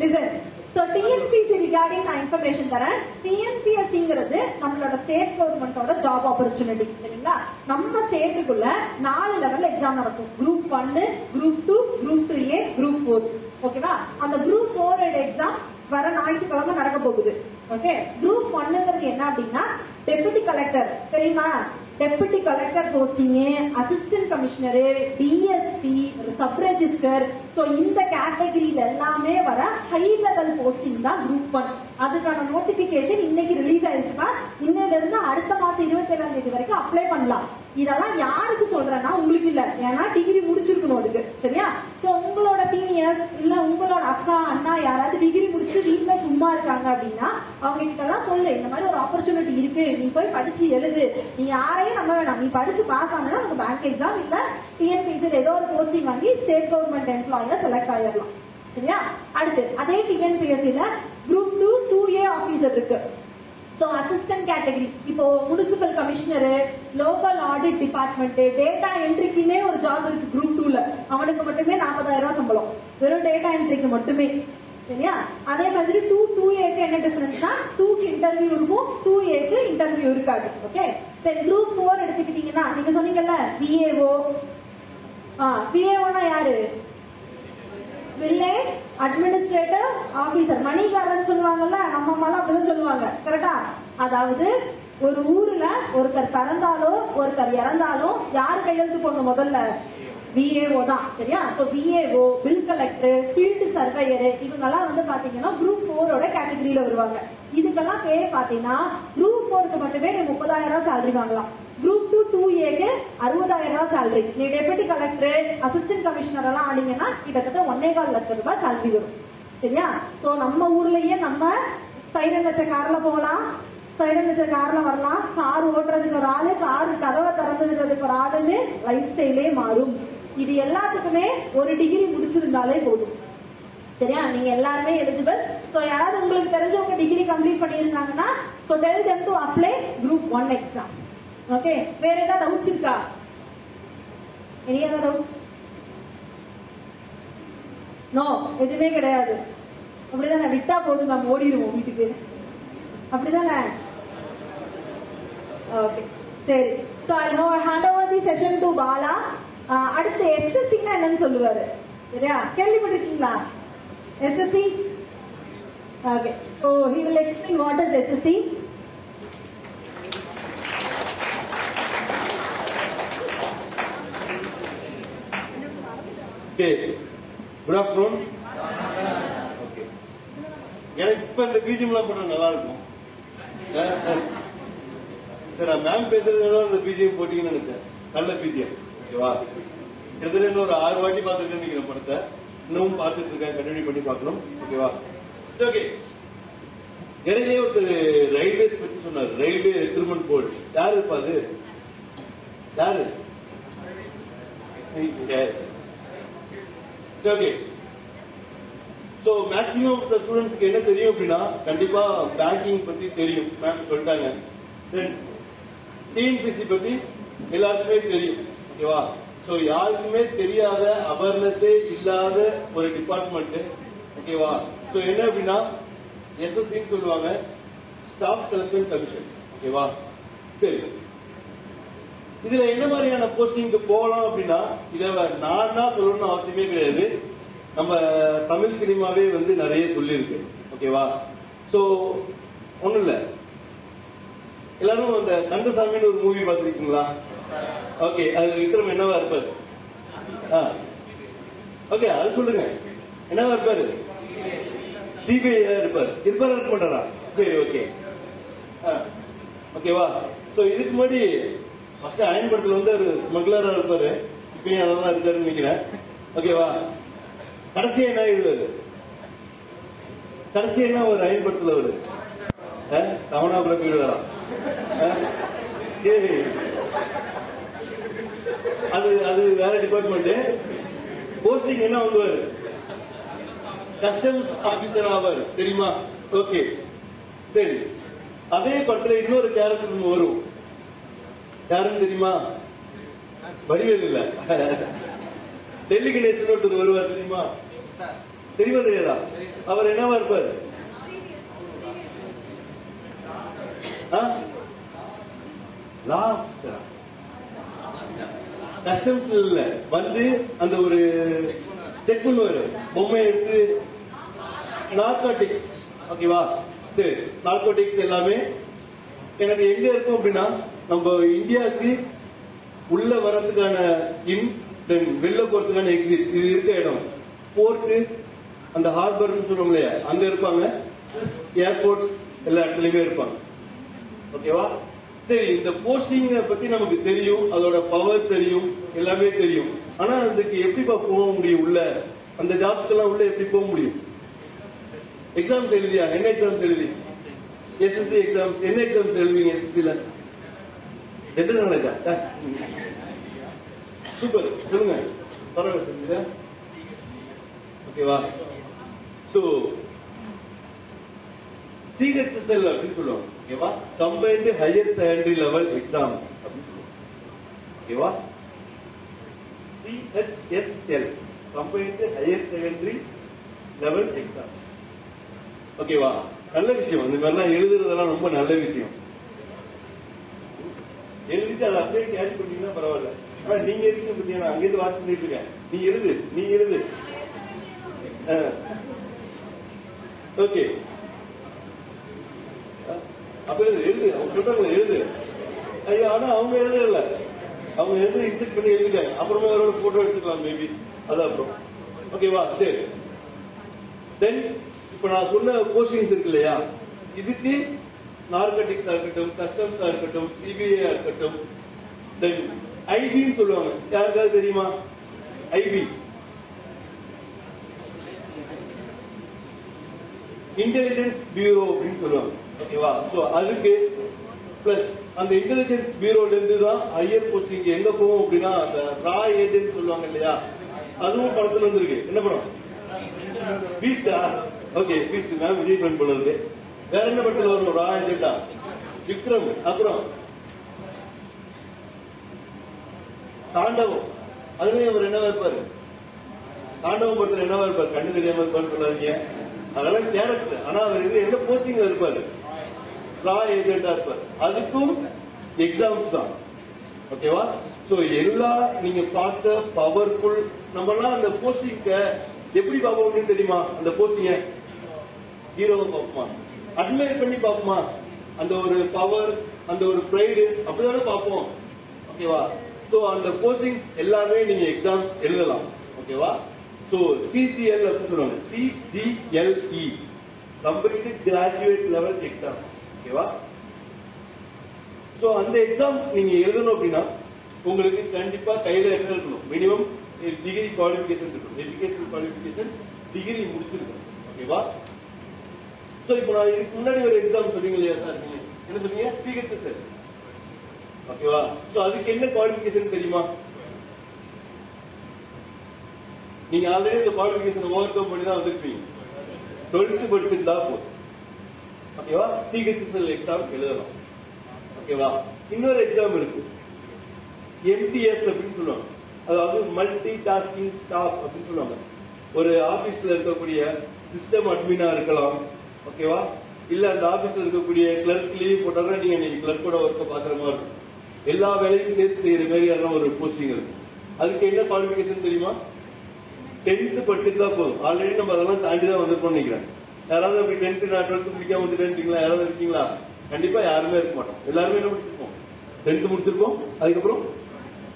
லிசன் சோ டிஎன்பிசி ரிகார்டிங் நான் இன்ஃபர்மேஷன் தரேன். டிஎன்பிஎஸ்சிங்கிறது நம்மளோட ஸ்டேட் கவர்மெண்டோட ஜாப் ஆப்பர்ச்சுனிட்டி சரிங்களா? நம்ம ஸ்டேட்டுக்குள்ள நாலு லெவல் எக்ஸாம் நடக்கும். குரூப் ஒன்னு group two group three A group four ஓகேவா அந்த குரூப் ஃபோர் எக்ஸாம் வர ஞாயிற்றுக்கிழமை நடக்க போகுது. ஓகே குரூப் ஒன்னுங்கிறது என்ன அப்படின்னா டெபுட்டி கலெக்டர் தெரியுமா deputy collector posting assistant commissioner DSP sub register so இந்த கேட்டகரியில எல்லாமே வர ஹை லெவல் போஸ்டிங் தான் குரூப் ஒன் அதுக்கான நோட்டிபிகேஷன் இன்னைக்கு ரிலீஸ் ஆயிருச்சுப்பா இன்னையில இருந்து அடுத்த மாசம் இருபத்தி ஏழாம் தேதி வரைக்கும் அப்ளை பண்ணலாம். இதெல்லாம் யாருக்கு சொல்றேன்னா உங்களுக்கு இல்ல. ஏன்னா டிகிரி முடிச்சிருக்கணும் அதுக்கு. சரியா? சோ உங்களோட சீனியர்ஸ் இல்ல உங்களோட அக்கா அண்ணா யாராவது டிகிரி முடிச்சுட்டு வீட்டுல சும்மா இருக்காங்க அப்படின்னா அவங்க கிட்ட எல்லாம் சொல்லு. இந்த மாதிரி ஒரு ஆப்பர்ச்சுனிட்டி இருக்கு. நீ போய் படிச்சு எழுது. நீ யாரையும் நம்ப வேணாம். நீ படிச்சு பாஸ் ஆனா உனக்கு பேங்க் எக்ஸாம் இல்ல டிஎன்பிசி ஏதோ ஒரு போஸ்டிங் வாங்கி ஸ்டேட் கவர்மெண்ட் எம்ப்ளாயி அவங்க செலக்ட் ஆயிடலாம். சரியா? அடுத்து அதே டிஎன்பிஎஸ்சில group two two A officer இருக்கு. ஸோ அசிஸ்டன்ட் கேட்டகரி இப்போ municipal commissioner local audit department data என்ட்ரிக்குமே ஒரு ஜாப் இருக்கு குரூப் டூல அவனுக்கு மட்டுமே நாற்பதாயிரம் ரூபாய் சம்பளம். வெறும் டேட்டா என்ட்ரிக்கு மட்டுமே. சரியா? அதே மாதிரி டூ டூ ஏக்கு என்ன டிஃபரன்ஸ்னா டூக்கு இன்டர்வியூ இருக்கும் டூ ஏக்கு இன்டர்வியூ இருக்காது. ஓகே சரி குரூப் ஃபோர் எடுத்துக்கிட்டீங்கன்னா நீங்க சொன்னீங்கல்ல பிஏஓ பிஏஓனா யாரு? வில்லேஜ் அட்மினிஸ்ட்ரேட்டிவ் ஆபீசர் மணிகாரன் சொல்லுவாங்கல்ல நம்ம அம்மாலாம் அப்படிதான் சொல்லுவாங்க. கரெக்டா அதாவது ஒரு ஊர்ல ஒருத்தர் பிறந்தாலோ ஒருத்தர் இறந்தாலும் யார் கையெழுத்து போடணும் முதல்ல? விஏஓ தான். சரியா? So VAO bill collector field surveyor இவங்கெல்லாம் வந்து பாத்தீங்கன்னா குரூப் போரோட கேட்டகரியில வருவாங்க. இதுக்கெல்லாம் பேர் பாத்தீங்கன்னா குரூப் போருக்கு மட்டுமே முப்பதாயிரம் ரூபாய் சேலரி வாங்கலாம். குரூப் டூ டூ அறுபதாயிரம் ரூபாய் சேலரி நீ டெபுட்டி கலெக்டர் அசிஸ்டன்ட் கமிஷனர் எல்லாம் ஆனீங்கன்னா கிட்டத்தட்ட ஒன்னே கால் லட்சம் ரூபாய் சேலரி வரும். சரியா? சோ நம்ம ஊர்லயே நம்ம சைரன் வச்ச கார்ல போகலாம். சைரன் வச்ச கார்ல வரலாம். கார் ஓட்டுறதுக்கு ஒரு ஆளு கார் கதவை திறந்து விடுறதுக்கு ஒரு ஆளுன்னு லைஃப் ஸ்டைலே மாறும். இது எல்லாத்துக்குமே ஒரு டிகிரி முடிச்சிருந்தாலே போதும். சரியா? நீங்க எல்லாருமே எலிஜிபிள் சோ யாராவது உங்களுக்கு தெரிஞ்சவங்க டிகிரி கம்ப்ளீட் பண்ணியிருந்தாங்கன்னா so tell them to apply group one exam okay வேற ஏதாவது டவுட்ஸ் இருக்கா? எனி ஏதாவது டவுட்ஸ் நோ எதுவுமே கிடையாது. அப்படிதானே விட்டா போதும் நம்ம ஓடிடுவோம் வீட்டுக்கு. அப்படிதானே? ஓகே சரி. So I now hand over the session to Bala ah அடுத்து எஸ்எஸ்சின்னா என்னன்னு சொல்லுவாரு. சரியா? கேள்விப்பட்டிருக்கீங்களா? SSC okay so he will explain what is SSC okay. Good afternoon okay எனக்கு இப்ப இந்த பிஜிஎம்லாம் போட்டா நல்லா இருக்கும் சரி நான் மேம் பேசுறதுனால இந்த பிஜிஎம் போட்டீங்கன்னு நினைச்சேன். நல்ல பிஜிஎம் ஓகேவா கிட்டத்தட்ட ஒரு ஆறு வாட்டி பார்த்துருக்கேன் நினைக்கிறேன் படத்தை. இன்னமும் பார்த்துட்டு இருக்கேன் கண்டினியூ பண்ணி பார்க்கணும். ஓகேவா சரி ஓகே இடையிலே ஒருத்தர் ரயில்வேஸ் பத்தி சொன்னார். ரயில்வே ரெக்ரூட்மெண்ட் போர்டு யாரு இருப்பாது யாரு? Okay so maximum of the ஸ்டூடெண்ட்ஸ்க்கு என்ன தெரியும் அப்படின்னா கண்டிப்பா பேங்கிங் பத்தி தெரியும். மேம் சொல்லிட்டாங்க. தென் டிஎன்பிசி பத்தி எல்லாருக்குமே தெரியும். ஓகேவா சோ யாருக்குமே தெரியாத அவேர்னஸே இல்லாத ஒரு டிபார்ட்மெண்ட் ஓகேவா சோ என்ன அப்படின்னா எஸ்எஸ்சின்னு சொல்லுவாங்க. ஸ்டாஃப் செலக்ஷன் கமிஷன் ஓகேவா சரி. இதுல என்ன மாதிரியான போஸ்டிங்க்கு போகலாம் அப்படின்னா இத நான் தான் சொல்லணும்னு அவசியமே கிடையாது. நம்ம தமிழ் சினிமாவே வந்து நிறைய சொல்லியிருக்கு. ஓகேவா சோ ஒன்றும் இல்ல. எல்லாரும் அந்த கந்தசாமின்னு ஒரு மூவி பார்த்துருக்கீங்களா? ஓகே அது விக்ரம் என்னவா இருப்பார்? ஓகே அது சொல்லுங்க. என்னவா இருப்பாரு? சிபிஐ இருப்பார். இருப்பாரு இருக்க மாட்டாரா? சரி ஓகே ஓகேவா ஸோ இதுக்கு முன்னாடி ஃபர்ஸ்ட் அயன் வந்து ஒரு ஸ்மக்லரா இருப்பாரு. இப்பயும் அதான் இருக்காருன்னு நினைக்கிறேன். ஓகேவா கடைசி என்ன எழுதுவாரு கடைசி என்ன ஒரு அயன் அவரு. ஒரு தவணாபுரம் போயிடுவாரா அது அது வேற டிபார்ட்மெண்ட் போஸ்டிங் என்ன வந்துவாரு கஸ்டம்ஸ் ஆபீசர் ஆவார். தெரியுமா? ஓகே சரி. அதே படத்துல இன்னொரு கேரக்டர் வரும். யாருன்னு தெரியுமா? வடிவேல் இல்ல. டெல்லி கணேசன் ஒருத்தர் வருவார் தெரியுமா? தெரியுமா தெரியாதா? அவர் என்னவா இருப்பார்? கஷ்டம் இல்ல. வந்து அந்த ஒரு செக் பண்ணுவாரு. பொம்மை எடுத்து நார்கோட்டிக்ஸ் ஓகேவா சரி நார்கோட்டிக்ஸ் எல்லாமே. எனக்கு எங்க இருக்கும் அப்படின்னா நம்ம இந்தியாவுக்கு உள்ள வர்றதுக்கான இன் தென் வெளில போறதுக்கான எக்ஸிட் இது இருக்க இடம். போர்ட்டு அந்த ஹார்பர்னு சொல்றோம் இல்லையா? அங்க இருப்பாங்க. ஏர்போர்ட்ஸ் எல்லா இடத்துலயுமே இருப்பாங்க. ஓகேவா சரி இந்த போஸ்டிங் பத்தி நமக்கு தெரியும். அதோட பவர் தெரியும். எல்லாமே தெரியும். ஆனா அதுக்கு எப்படிப்பா போக முடியும் உள்ள? அந்த ஜாப்ஸ்க்கெல்லாம் உள்ள எப்படி போக முடியும்? எக்ஸாம்ஸ் எழுதியா? என்ன எக்ஸாம்ஸ் எழுதி? எஸ்எஸ்சி எக்ஸாம்ஸ் என்ன எக்ஸாம்ஸ் எழுதுவீங்க எஸ்எஸ்சில ஜென்ரல் சூப்பர் சொல்லுங்க பரவாயில்ல ஓகேவா சோ சிஹெச்எஸ்எல் அப்படின்னு சொல்லுவாங்க ஓகேவா combined higher secondary level exam அப்படின்னு சொல்லுவாங்க ஓகேவா CHSL combined higher secondary level exam ஓகேவா நல்ல விஷயம். இந்த மாதிரிலாம் எழுதுறதெல்லாம் ரொம்ப நல்ல விஷயம் எழுதிட்டு அதை அப்படியே கேரி பண்ணீங்கன்னா பரவாயில்ல. ஆனா நீங்க இருக்கீங்க பத்தியா நான் அங்கிருந்து வாட்ச் பண்ணிட்டு இருக்கேன். நீ எழுது நீ எழுது. ஓகே அப்ப எழுது எழுது. அவங்க சொல்றாங்க எழுது. ஐயோ ஆனா அவங்க எழுதல. அவங்க எழுதி இன்செக்ட் பண்ணி எழுதிட்டாங்க. அப்புறமா அவரோட போட்டோ எடுத்துக்கலாம் மேபி அது அப்புறம் ஓகேவா சரி. தென் இப்ப நான் சொன்ன போஸ்டிங்ஸ் இருக்கு இல்லையா? இதுக்கு நார்கட்டிக்ஸா இருக்கட்டும் கஸ்டம்ஸா இருக்கட்டும் சிபிஐ இருக்கட்டும் தென் ஐபின்னு சொல்லுவாங்க. யாருக்காவது தெரியுமா? ஐபி இன்டெலிஜென்ஸ் பியூரோ அப்படின்னு சொல்லுவாங்க. ஓகேவா சோ அதுக்கு பிளஸ் அந்த இன்டெலிஜென்ஸ் பியூரோல இருந்து தான் ஹையர் போஸ்டிங் எங்க போகும் அப்படின்னா அந்த ரா ஏஜென்ட் சொல்லுவாங்க இல்லையா? அதுவும் படத்துல வந்திருக்கு. என்ன படம்? பீஸ்டா okay beast ma'am Vijay fun இருக்கு. வேற என்ன படத்துல வரும் ரா விக்ரம் அப்புறம் தாண்டவம். அதுலயும் அவர் என்னவா இருப்பாரு தாண்டவம் படத்துல என்னவா இருப்பார் கண்ணு தெரியாம இருப்பாரு சொல்லாதீங்க. அதெல்லாம் கேரக்டர். ஆனா அவர் இது என்ன போஸ்டிங்ல இருப்பாரு? ரா ஏஜென்டா இருப்பாரு. அதுக்கும் எக்ஸாம்ஸ் தான். ஓகேவா சோ எல்லா நீங்க பார்த்த பவர்ஃபுல் நம்ம அந்த போஸ்டிங்க எப்படி பார்ப்போம் அப்படின்னு தெரியுமா? அந்த போஸ்டிங்க ஹீரோவை பார்ப்போம் அட்மையர் பண்ணி பார்ப்போமா? அந்த ஒரு பவர் அந்த ஒரு ப்ரைடு அப்படிதானே பார்ப்போம்? ஓகேவா சோ அந்த போஸ்டிங்ஸ் எல்லாமே நீங்க எக்ஸாம் எழுதலாம். ஓகேவா சோ சிஜிஎல் அப்படின்னு சொல்லுவாங்க. CGLE complete graduate level exam ஓகேவா சோ அந்த எக்ஸாம் நீங்க எழுதணும் அப்படின்னா உங்களுக்கு கண்டிப்பா கையில என்ன இருக்கணும்? மினிமம் டிகிரி குவாலிபிகேஷன் இருக்கணும். எஜுகேஷன் குவாலிபிகேஷன் டிகிரி முடிச்சிருக்கணும். ஓகேவா சோ இப்போ நான் இதுக்கு முன்னாடி ஒரு எக்ஸாம் சொன்னீங்க இல்லையா சார் நீங்க என்ன சொன்னீங்க? சிஹெச் சார் ஓகேவா சோ அதுக்கு என்ன குவாலிபிகேஷன் தெரியுமா? நீங்க ஆல்ரெடி இந்த குவாலிபிகேஷன் ஓவர் கம் பண்ணி தான் வந்திருப்பீங்க. டுவெல்த் படிச்சிருந்தா போதும். ஓகேவா சிஹெச்எஸ்எல் எக்ஸாம் எழுதலாம் ஓகேவா இன்னொரு எக்ஸாம் இருக்கு. எம்டிஎஸ் அப்படின்னு சொல்லுவாங்க. அதாவது மல்டி டாஸ்கிங் ஸ்டாஃப் அப்படின்னு சொல்லுவாங்க. ஒரு ஆபீஸ்ல இருக்கக்கூடிய சிஸ்டம் அட்மினா இருக்கலாம். ஓகேவா? இல்ல அந்த ஆபீஸ்ல இருக்கக்கூடிய கிளர்க் லீவ் போட்டாங்கன்னா நீங்க நீங்க கிளர்க்கோட ஒர்க்க பாக்குற மாதிரி இருக்கும். எல்லா வேலையும் சேர்த்து செய்யற மாதிரியான ஒரு போஸ்டிங் இருக்கும் அதுக்கு என்ன குவாலிபிகேஷன் தெரியுமா? டென்த் தான் போதும். ஆல்ரெடி நம்ம அதெல்லாம் தாண்டி தான் வந்திருக்கோம் நினைக்கிறேன். யாராவது அப்படி டென்த் நான் டுவெல்த் முடிக்காம வந்துட்டேன்ட்டீங்களா யாராவது இருக்கீங்களா? கண்டிப்பா யாருமே இருக்க மாட்டோம். எல்லாருமே என்ன முடிச்சிருப்போம்? டென்த் முடிச்சிருப்போம். அதுக்கப்புறம்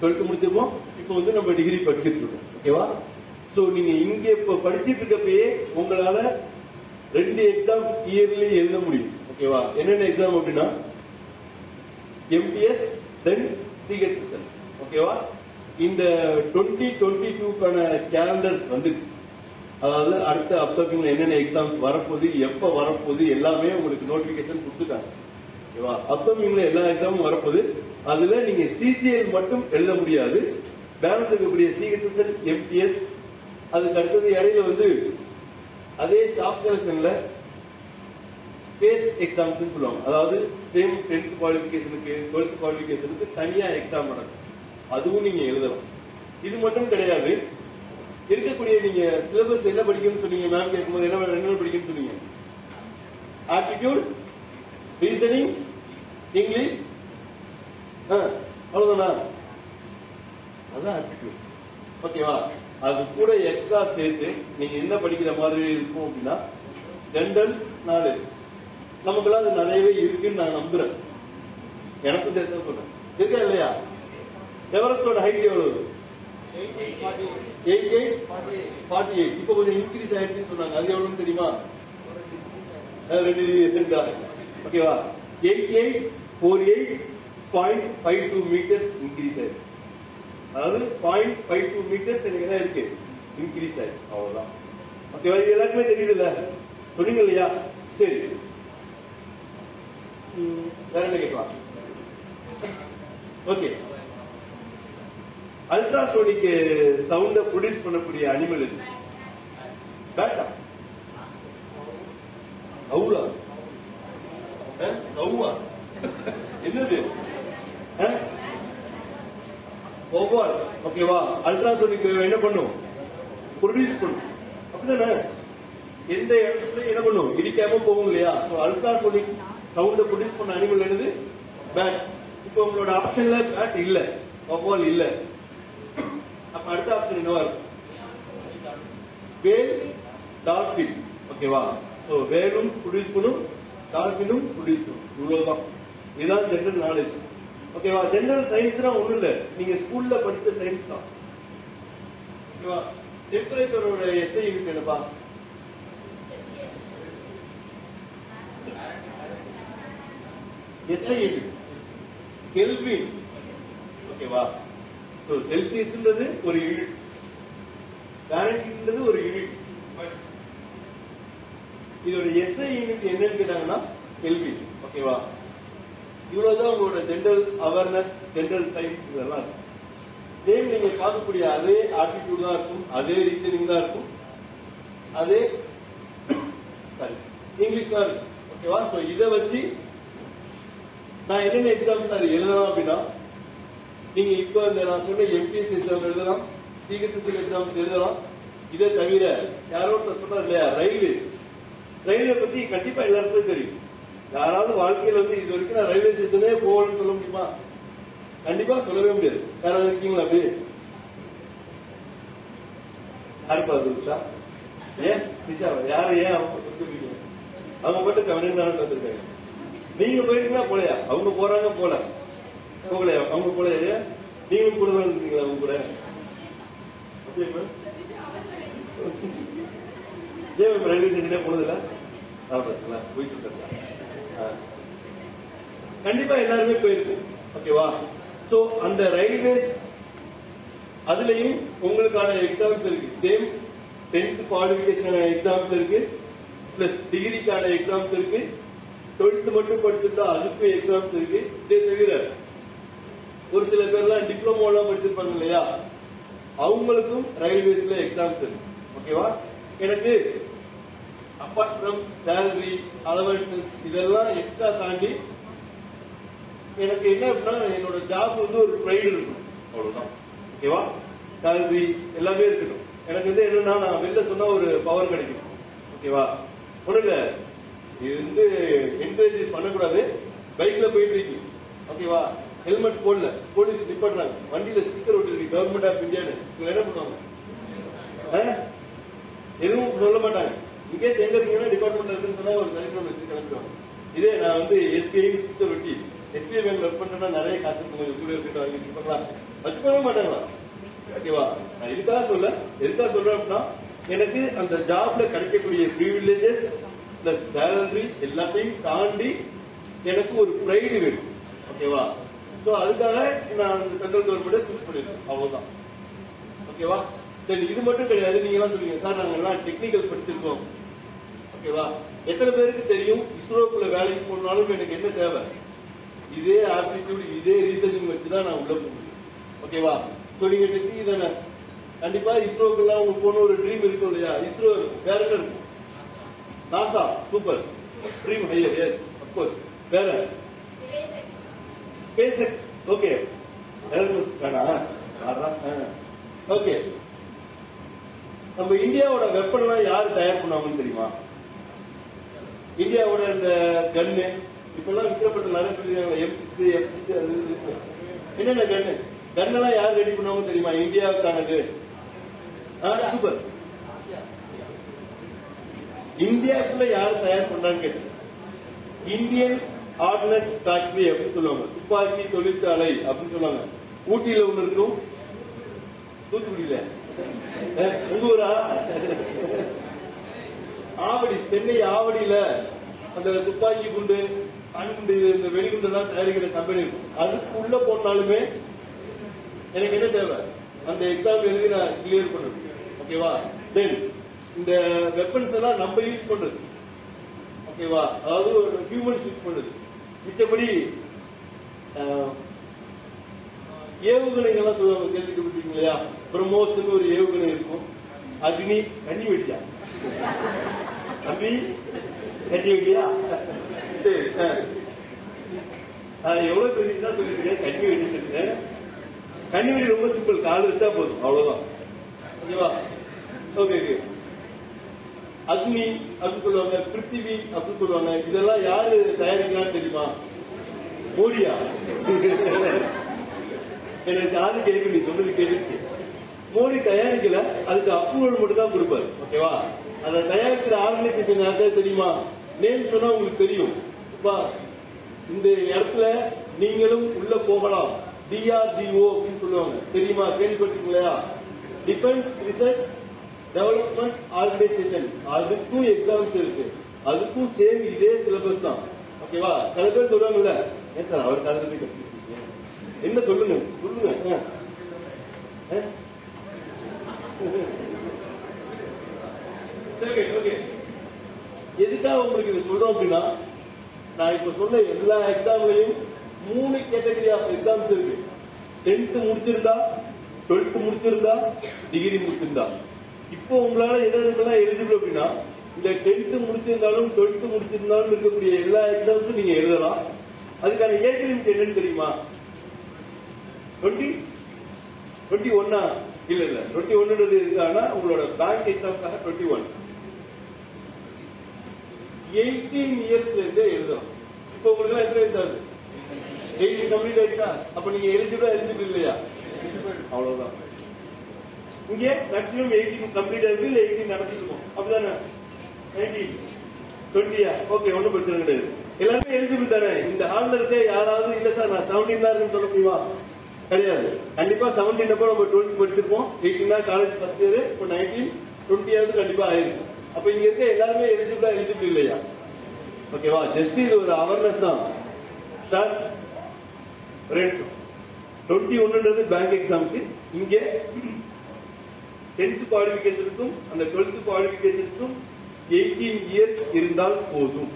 டுவெல்த் முடிச்சிருப்போம். இப்போ வந்து நம்ம டிகிரி படிச்சிட்டு இருக்கோம். ஓகேவா? சோ நீங்க இங்க இப்ப படிச்சிட்டு இருக்கப்பயே உங்களால ரெண்டு எக்ஸாம் இயர்லி எழுத முடியும் ஓகேவா என்னென்ன எக்ஸாம் அப்படின்னா எம்பிஎஸ் தென் சிஹெச்எஸ்எல் ஓகேவா இந்த டுவெண்ட்டி டுவெண்ட்டி டூக்கான கேலண்டர்ஸ் வந்துருச்சு. அதாவது அடுத்த அப்கமிங்ல என்னென்ன எக்ஸாம்ஸ் வரப்போகுது எப்ப வரப்போகுது எல்லாமே உங்களுக்கு நோட்டிபிகேஷன் கொடுத்துட்டாங்க ஓகேவா அப்கமிங்ல எல்லா எக்ஸாமும் வரப்போகுது. அதுல நீங்க சிசிஎல் மட்டும் எழுத முடியாது. பேலன்ஸ் இருக்கக்கூடிய சிஹெச்எஸ்எல் எம்பிஎஸ் அதுக்கு அடுத்தது இடையில வந்து அதே ஸ்டாஃப் செலக்ஷன்ல பேஸ் எக்ஸாம்ஸ் சொல்லுவாங்க. அதாவது சேம் டென்த் குவாலிபிகேஷனுக்கு டுவெல்த் குவாலிபிகேஷனுக்கு தனியா எக்ஸாம் நடக்கும். அதுவும் நீங்க எழுதலாம். இது மட்டும் கிடையாது. இருக்கக்கூடிய நீங்க சிலபஸ் என்ன படிக்கணும்னு சொன்னீங்க மேம் கேட்கும்போது என்ன என்ன படிக்கணும்னு சொன்னீங்க? ஆட்டிடியூட் ரீசனிங் இங்கிலீஷ் அவ்வளவுதானா? அதான் ஆட்டிடியூட் ஓகேவா அது கூட எக்ஸ்ட்ரா சேர்த்து நீங்க என்ன படிக்கிற மாதிரி இருக்கும் அப்படின்னா ஜென்ரல் நாலேஜ் நமக்குலாம் அது நிறையவே இருக்குன்னு நான் நம்புறேன். எனக்கும் சேர்த்து சொல்றேன். இருக்கா இல்லையா? எவரெஸ்டோட ஹைட் எவ்வளவு? எயிட் எயிட் ஃபார்ட்டி எயிட் இப்போ கொஞ்சம் இன்க்ரீஸ் ஆயிடுச்சுன்னு சொன்னாங்க. அது எவ்வளவுன்னு தெரியுமா? அது ரெண்டு ரெண்டா ஓகேவா eight eight four eight point five two metres increase ஆயிருக்கு அதாவது பாயிண்ட் ஃபைவ் டூ மீட்டர்ஸ் எனக்கு என்ன இருக்கு. இன்க்ரீஸ் ஆயிருக்கு. அவ்வளவுதான். ஓகேவா இது எல்லாருக்குமே தெரியுதுல்ல? சொன்னீங்க இல்லையா சரி. வேற என்ன கேட்கலாம்? ஓகே அல்ட்ராசோனிக் சவுண்ட ப்ரொடியூஸ் பண்ணக்கூடிய அனிமல் இது பேட்டா கவுலா கவுவா என்னது? ஓவர் ஓகேவா அல்ட்ராசோனிக் என்ன பண்ணும்? ப்ரொடியூஸ் பண்ணும். அப்படிதானே எந்த இடத்துல என்ன பண்ணும்? இடிக்காம போகும் இல்லையா? ஸோ அல்ட்ராசோனிக் சவுண்ட ப்ரொடியூஸ் பண்ண அனிமல் என்னது? பேட் இப்போ உங்களோட ஆப்ஷன்ல பேட் இல்ல. ஓவால் இல்ல. அப்ப அடுத்த ஆப்ஷன் என்னவா இருக்கும்? வேல் டால்பின் ஓகேவா ஸோ வேலும் ப்ரொடியூஸ் பண்ணும் டால்பினும் ப்ரொடியூஸ் பண்ணும். இவ்வளவுதான். இதுதான் ஜென்ரல் நாலேஜ் ஓகேவா ஜெனரல் சயின்ஸ்னா ஒண்ணும் இல்ல. நீங்க ஸ்கூல்ல படிச்ச சயின்ஸ் தான். ஓகேவா டெம்பரேச்சரோட எஸ்ஐ இருக்கு என்னப்பா எஸ்ஐ இருக்கு கெல்வின் ஓகேவா ஸோ செல்சியஸ்ன்றது ஒரு யூனிட் ஃபேரன்ஹீட்ன்றது ஒரு யூனிட் இதோட எஸ்ஐ யூனிட் என்னன்னு கேட்டாங்கன்னா கெல்வின் ஓகேவா இவ்வளவுதான் உங்களோட ஜென்ரல் அவேர்னஸ் ஜென்ரல் சயின்ஸ் இதெல்லாம் இருக்கும் சேம் நீங்க பார்க்கக்கூடிய அதே ஆட்டிடியூட் தான் இருக்கும் அதே ரீசனிங் தான் இருக்கும் அதே சாரி இங்கிலீஷ் தான் இருக்கும் ஓகேவா சோ இதை வச்சு நான் என்னென்ன எக்ஸாம் சார் எழுதலாம் அப்படின்னா நீங்க இப்ப இந்த நான் சொன்ன எம்பிஎஸ் எக்ஸாம் எழுதலாம் சிஹெச்எஸ்சி எக்ஸாம் எழுதலாம். இதை தவிர யாரோ ஒருத்தர் சொன்னார் இல்லையா? ரயில்வே ரயில்வே பத்தி கண்டிப்பா எல்லாருக்கும் தெரியும். யாராவது வாழ்க்கையில வந்து இது வரைக்கும் நான் ரயில்வே ஸ்டேஷனே போகணும்னு சொல்ல முடியுமா? கண்டிப்பா சொல்லவே முடியாது. யாராவது இருக்கீங்களா அப்படி? யாருப்பா உஷா ஏன்? நிஷா யாரு ஏன் அவங்க அவங்க மட்டும் கவனம் வந்திருக்காங்க நீங்க போயிருக்கீங்களா போலையா? அவங்க போறாங்க போல. போகலையா? அவங்க போலையா? நீங்களும் கூட தான் இருந்தீங்களா அவங்க கூட? ஏன் ரயில்வே ஸ்டேஷனே போனதில்ல? போயிட்டு இருக்காங்க. கண்டிப்பா எல்லாருமே போயிருக்கும் ஓகேவா சோ அந்த ரயில்வேஸ் அதுலயும் உங்களுக்கான எக்ஸாம்ஸ் இருக்கு. சேம் டென்த் குவாலிபிகேஷன் எக்ஸாம்ஸ் இருக்கு. பிளஸ் டிகிரிக்கான எக்ஸாம்ஸ் இருக்கு. டுவெல்த் மட்டும் படிச்சிருந்தா அதுக்கு எக்ஸாம்ஸ் இருக்கு. இதே தவிர ஒரு சில பேர்லாம் டிப்ளமோ எல்லாம் படிச்சிருப்பாங்க இல்லையா? அவங்களுக்கும் ரயில்வேஸ்ல எக்ஸாம்ஸ் இருக்கு. ஓகேவா எனக்கு அப்பார்ட் ஃப்ரம் சேலரி அலவன்சஸ் இதெல்லாம் எக்ஸ்ட்ரா தாண்டி எனக்கு என்ன அப்படின்னா என்னோட ஜாப் வந்து ஒரு ப்ரைடு இருக்கும் அவ்வளவுதான். ஓகேவா? சேலரி எல்லாமே இருக்கட்டும் எனக்கு வந்து என்னன்னா நான் வெளில சொன்னா ஒரு பவர் கிடைக்கும். ஓகேவா? ஒண்ணு இது வந்து என்கரேஜ் பண்ணக்கூடாது. பைக்ல போயிட்டு இருக்கு. ஓகேவா? ஹெல்மெட் போடல. போலீஸ் நிப்பாடுறாங்க வண்டியில ஸ்டிக்கர் ஒட்டிருக்கு. கவர்மெண்ட் ஆஃப் இந்தியான்னு என்ன பண்ணுவாங்க? ஆ? எதுவும் சொல்ல மாட்டாங்க. இங்கேஸ் எங்க இருக்கீங்கன்னா டிபார்ட்மெண்ட் இருக்குன்னு சொன்னா ஒரு சரித்திரம் வச்சு கிளம்பிடுவாங்க இதே நான் வந்து எஸ்பிஐ சுத்த வெட்டி எஸ்பிஐ பேங்க்ல ஒர்க் பண்றேன்னா நிறைய காசு இருக்கும் கூட இருக்கிட்டு வாங்கி இருப்பாங்களா வச்சுக்கவே மாட்டாங்களா? ஓகேவா நான் இதுக்காக சொல்ல? எதுக்காக சொல்றேன் அப்படின்னா எனக்கு அந்த ஜாப்ல கிடைக்கக்கூடிய ப்ரிவிலேஜஸ் பிளஸ் சேலரி எல்லாத்தையும் தாண்டி எனக்கு ஒரு பிரைடு வேணும். ஓகேவா சோ அதுக்காக நான் அந்த சென்ட்ரல் கவர்மெண்ட் சூஸ் பண்ணிருக்கேன். அவ்வளவுதான். ஓகேவா சரி இது மட்டும் கிடையாது நீங்க எல்லாம் சொல்லுவீங்க. சார் நாங்க எல்லாம் டெக்னிக்கல் படிச்சிருக்கோம். ஓகேவா எத்தனை பேருக்கு தெரியும்? இஸ்ரோக்குள்ள வேலைக்கு போனாலும் எனக்கு என்ன தேவை? இதே ஆப்டிடியூட் இதே ரீசனிங் வச்சுதான் நான் உள்ள போகணும் ஓகேவா சோ நீங்க டெக்னிக் தானே கண்டிப்பா இஸ்ரோக்குள்ள உங்களுக்கு போன ஒரு ட்ரீம் இருக்கும் இல்லையா? இஸ்ரோ இருக்கும் வேற என்ன இருக்கும்? NASA super dream higher yes of course வேற? ஸ்பேஸ் எக்ஸ் ஓகே ஓகே நம்ம இந்தியாவோட வெப்பன்லாம் யாரு தயார் பண்ணாங்கன்னு தெரியுமா? இந்தியாவோட இந்த கண்ணு இப்பெல்லாம் விற்கப்பட்ட நிறைய சொல்லிருக்காங்க எம் சிக்ஸ் என்னென்ன கண்ணு? கண்ணெல்லாம் யார் ரெடி பண்ணாம தெரியுமா? இந்தியாவுக்கானது. சூப்பர் இந்தியாவுக்குள்ள யார் தயார் பண்றான்னு கேட்டு இந்தியன் ஆர்டினஸ் ஃபேக்டரி அப்படின்னு சொல்லுவாங்க. துப்பாக்கி தொழிற்சாலை அப்படின்னு சொல்லுவாங்க. ஊட்டியில ஒண்ணு இருக்கும். தூத்துக்குடியில. உங்க ஊரா ஆவடி சென்னை ஆவடியில அந்த துப்பாக்கி குண்டு அணுகுண்டு இந்த வெடிகுண்டு எல்லாம் தயாரிக்கிற கம்பெனி இருக்கும் அதுக்கு உள்ள போனாலுமே எனக்கு என்ன தேவை? அந்த எக்ஸாம் எழுதி நான் கிளியர் பண்றது? ஓகேவா தென் இந்த வெப்பன்ஸ் எல்லாம் நம்ம யூஸ் பண்றது. ஓகேவா அதாவது ஹியூமன்ஸ் யூஸ் பண்றது. மிச்சபடி ஏவுகணைகள்லாம் சொல்லுவாங்க கேள்விப்பட்டிருக்கீங்க இல்லையா? பிரம்மோத்துக்கு ஒரு ஏவுகணை இருக்கும். அக்னி கண்ணி வெடியா அக்னி கண்ணி வெடியா சரி எவ்வளவு தெரியுதா சொல்லிருக்கேன். கண்ணி வெடி சொல்லிருக்கேன். கண்ணி வெடி ரொம்ப சிம்பிள் கால் வச்சா போதும். அவ்வளவுதான். ஓகேவா? ஓகே ஓகே அக்னி அப்படின்னு சொல்லுவாங்க பிருத்திவி அப்படின்னு சொல்லுவாங்க. இதெல்லாம் யாரு தயாரிக்கிறான்னு தெரியுமா? மோடியா? எனக்கு காது கேட்கு நீ சொல்றது கேட்டுச்சு மோடி தயாரிக்கல அதுக்கு அப்ரூவல் மட்டும் தான் கொடுப்பாரு. ஓகேவா? அதை தயாரிக்கிற ஆர்கனைசேஷன் யாருக்காவது தெரியுமா? நேம் சொன்னா உங்களுக்கு தெரியும். இந்த இடத்துல நீங்களும் உள்ள போகலாம். டிஆர்டிஓ அப்படின்னு சொல்லுவாங்க. தெரியுமா? கேள்விப்பட்டிருக்கீங்களா? டிஃபென்ஸ் ரிசர்ச் டெவலப்மெண்ட் ஆர்கனைசேஷன் அதுக்கும் எக்ஸாம்ஸ் இருக்கு. அதுக்கும் சேம் இதே சிலபஸ் தான். ஓகேவா? சில பேர் சொல்றாங்கல்ல ஏன் சார் அவர் கலந்து என்ன சொல்லுங்க? சொல்லுங்க. ஆ. ஆ? சரி ஓகே எதுக்காக உங்களுக்கு இது சொல்றோம் அப்படின்னா நான் இப்ப சொன்ன எல்லா எக்ஸாம்லையும் மூணு கேட்டகரி ஆஃப் எக்ஸாம்ஸ் இருக்கு. டென்த் முடிச்சிருந்தா டுவெல்த் முடிச்சிருந்தா டிகிரி முடிச்சிருந்தா. இப்போ உங்களால எதுக்கெல்லாம் எலிஜிபிள் அப்படின்னா இந்த டென்த் முடிச்சிருந்தாலும் டுவெல்த் முடிச்சிருந்தாலும் இருக்கக்கூடிய எல்லா எக்ஸாம்ஸும் நீங்க எழுதலாம். அதுக்கான ஏஜ் லிமிட் என்னன்னு தெரியுமா? டுவெண்ட்டி டுவெண்ட்டி ஒன்னா இல்ல இல்ல. டுவெண்ட்டி ஒன்னுன்றது இருக்கானா உங்களோட பேங்க் எக்ஸாம்க்காக டுவெண்ட்டி ஒன் எயிட்டீன் இயர்ஸ்ல இருந்தே எழுதும் இப்போ உங்களுக்கு எத்தனை வயசு ஆகுது? எயிட்டீன் கம்ப்ளீட் ஆயிடுச்சா? அப்ப நீங்க எலிஜிபிளா எலிஜிபிள் இல்லையா? அவ்வளவுதான். இங்கே மேக்ஸிமம் எயிட்டீன் கம்ப்ளீட் ஆயிருக்கு இல்ல எயிட்டீன் நடத்திருக்கோம் அப்படிதானே? நைன்டீன் டுவெண்ட்டியா ஓகே ஒன்றும் பிரச்சனை கிடையாது. எல்லாருமே எலிஜிபிள் தானே? இந்த ஹால்ல இருக்க யாராவது இல்ல சார் நான் செவன்டீன் தான் இருக்குன்னு சொல்ல முடியுமா? கிடையாது கண்டிப்பா செவன்டீன் அப்போ நம்ம டுவெல்த் படிச்சிருப்போம். எயிட்டீனா காலேஜ் ஃபர்ஸ்ட் இயர் இப்போ நைன்டீன் டுவெண்ட்டியாவது கண்டிப்பா ஆயிருக்கும் அப்ப இங்க இருக்க எல்லாருமே எலிஜிபிளா எலிஜிபிள் இல்லையா? ஓகேவா ஜஸ்ட் இது ஒரு அவேர்னஸ் தான். சார் ரெண்டு டுவெண்ட்டி ஒன்னுன்றது பேங்க் எக்ஸாமுக்கு இங்கே டென்த் குவாலிபிகேஷனுக்கும் அந்த டுவெல்த் குவாலிபிகேஷனுக்கும் எயிட்டீன் இயர்ஸ் இருந்தால் போதும்.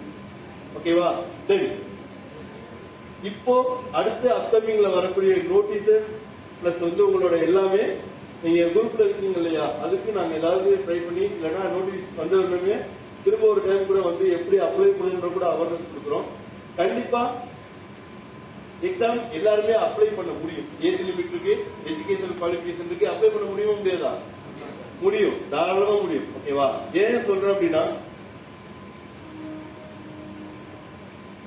ஓகேவா தென் இப்போ அடுத்து அப்கமிங்ல வரக்கூடிய நோட்டீசஸ் பிளஸ் வந்து உங்களோட எல்லாமே நீங்க குரூப்ல இருக்கீங்க இல்லையா? அதுக்கு நாங்க ஏதாவது ட்ரை பண்ணி இல்லைன்னா நோட்டீஸ் வந்த உடனே திரும்ப ஒரு டைம் கூட வந்து எப்படி அப்ளை பண்ணுன்ற கூட அவேர்னஸ் கொடுக்குறோம். கண்டிப்பா எக்ஸாம் எல்லாருமே அப்ளை பண்ண முடியும். ஏஜ் லிமிட் இருக்கு எஜுகேஷன் குவாலிபிகேஷன் இருக்கு அப்ளை பண்ண முடியுமா முடியாதா? முடியும். தாராளமா முடியும். ஓகேவா ஏன் சொல்றேன் அப்படின்னா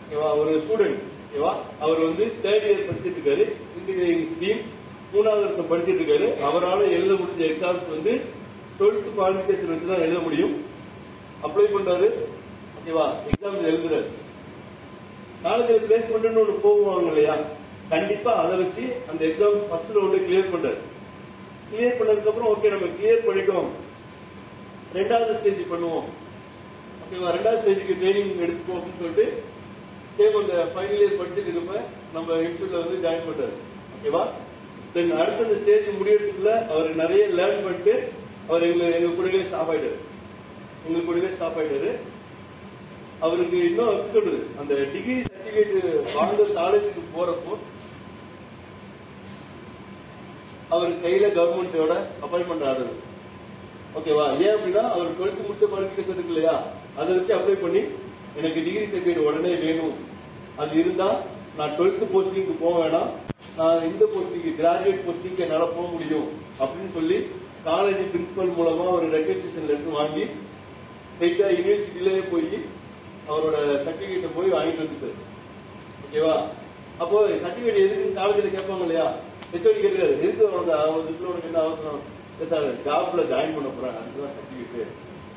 ஓகேவா ஒரு ஸ்டூடெண்ட் ஓகேவா? அவர் வந்து தேர்ட் இயர் படிச்சுட்டு இருக்காரு இன்ஜினியரிங் ஸ்ட்ரீம் மூணாவது வருஷம் படிச்சுட்டு இருக்காரு அவரால் எழுத முடிஞ்ச எக்ஸாம்ஸ் வந்து டுவெல்த் குவாலிஃபிகேஷன் வச்சு தான் எழுத முடியும். அப்ளை பண்றாரு. ஓகேவா? எக்ஸாம் எழுதுறாரு. காலேஜில் பிளேஸ்மெண்ட்னு ஒன்று போவாங்க இல்லையா? கண்டிப்பா அதை வச்சு அந்த எக்ஸாம் ஃபர்ஸ்ட் ரவுண்டு கிளியர் பண்றாரு. கிளியர் பண்ணதுக்கு அப்புறம் ஓகே நம்ம கிளியர் பண்ணிட்டோம். ரெண்டாவது ஸ்டேஜ் பண்ணுவோம். ஓகேவா? ரெண்டாவது ஸ்டேஜுக்கு ட்ரைனிங் எடுத்துக்கோ அப்படின்னு சொல்லிட்டு சேம் அந்த ஃபைனல் இயர் படிச்சுட்டு இருப்ப நம்ம இன்ஸ்டியூட்ல வந்து ஜாயின் பண்றாரு. ஓகேவா தென் அடுத்த அந்த ஸ்டேஜ் முடியறதுக்குள்ள அவர் நிறைய லேர்ன் பண்ணிட்டு அவர் எங்க எங்க கூடவே ஸ்டாப் ஆயிட்டாரு. எங்க கூடவே ஸ்டாப் ஆயிட்டாரு. அவருக்கு இன்னும் எப்படி சொல்றது அந்த டிகிரி சர்டிபிகேட் வாழ்ந்த காலேஜுக்கு போறப்போ அவர் கையில கவர்மெண்டோட அப்பாயின்மெண்ட் ஆர்டர் ஓகேவா ஏன் அப்படின்னா அவர் டுவெல்த் முடிச்ச குவாலிபிகேஷன் இருக்கு இல்லையா அதை வச்சு அப்ளை பண்ணி எனக்கு டிகிரி சர்டிபிகேட் உடனே வேணும். அது இருந்தா நான் டுவெல்த் போஸ்டிங்க்கு போக வேணாம். நான் இந்த போஸ்டிங் கிராஜுவேட் போஸ்டிங்க்கு என்னால் போக முடியும் அப்படின்னு சொல்லி காலேஜ் பிரின்சிபல் மூலமா ஒரு ரெக்கக்னேஷன் லெட்டர் வாங்கி ஸ்ட்ரைட்டா யூனிவர்சிட்டிலேயே போய் அவரோட சர்டிபிகேட்டை போய் வாங்கிட்டு வந்துட்டாரு ஓகேவா அப்போ சர்டிபிகேட் எதுக்கு காலேஜில் கேட்பாங்க இல்லையா? ஹெச்ஓடி கேட்காரு எதுக்கு உனக்கு அவன் இதுல உனக்கு என்ன அவசரம்? சார் ஜாப்ல ஜாயின் பண்ண போறேன் அதுதான் சர்டிபிகேட்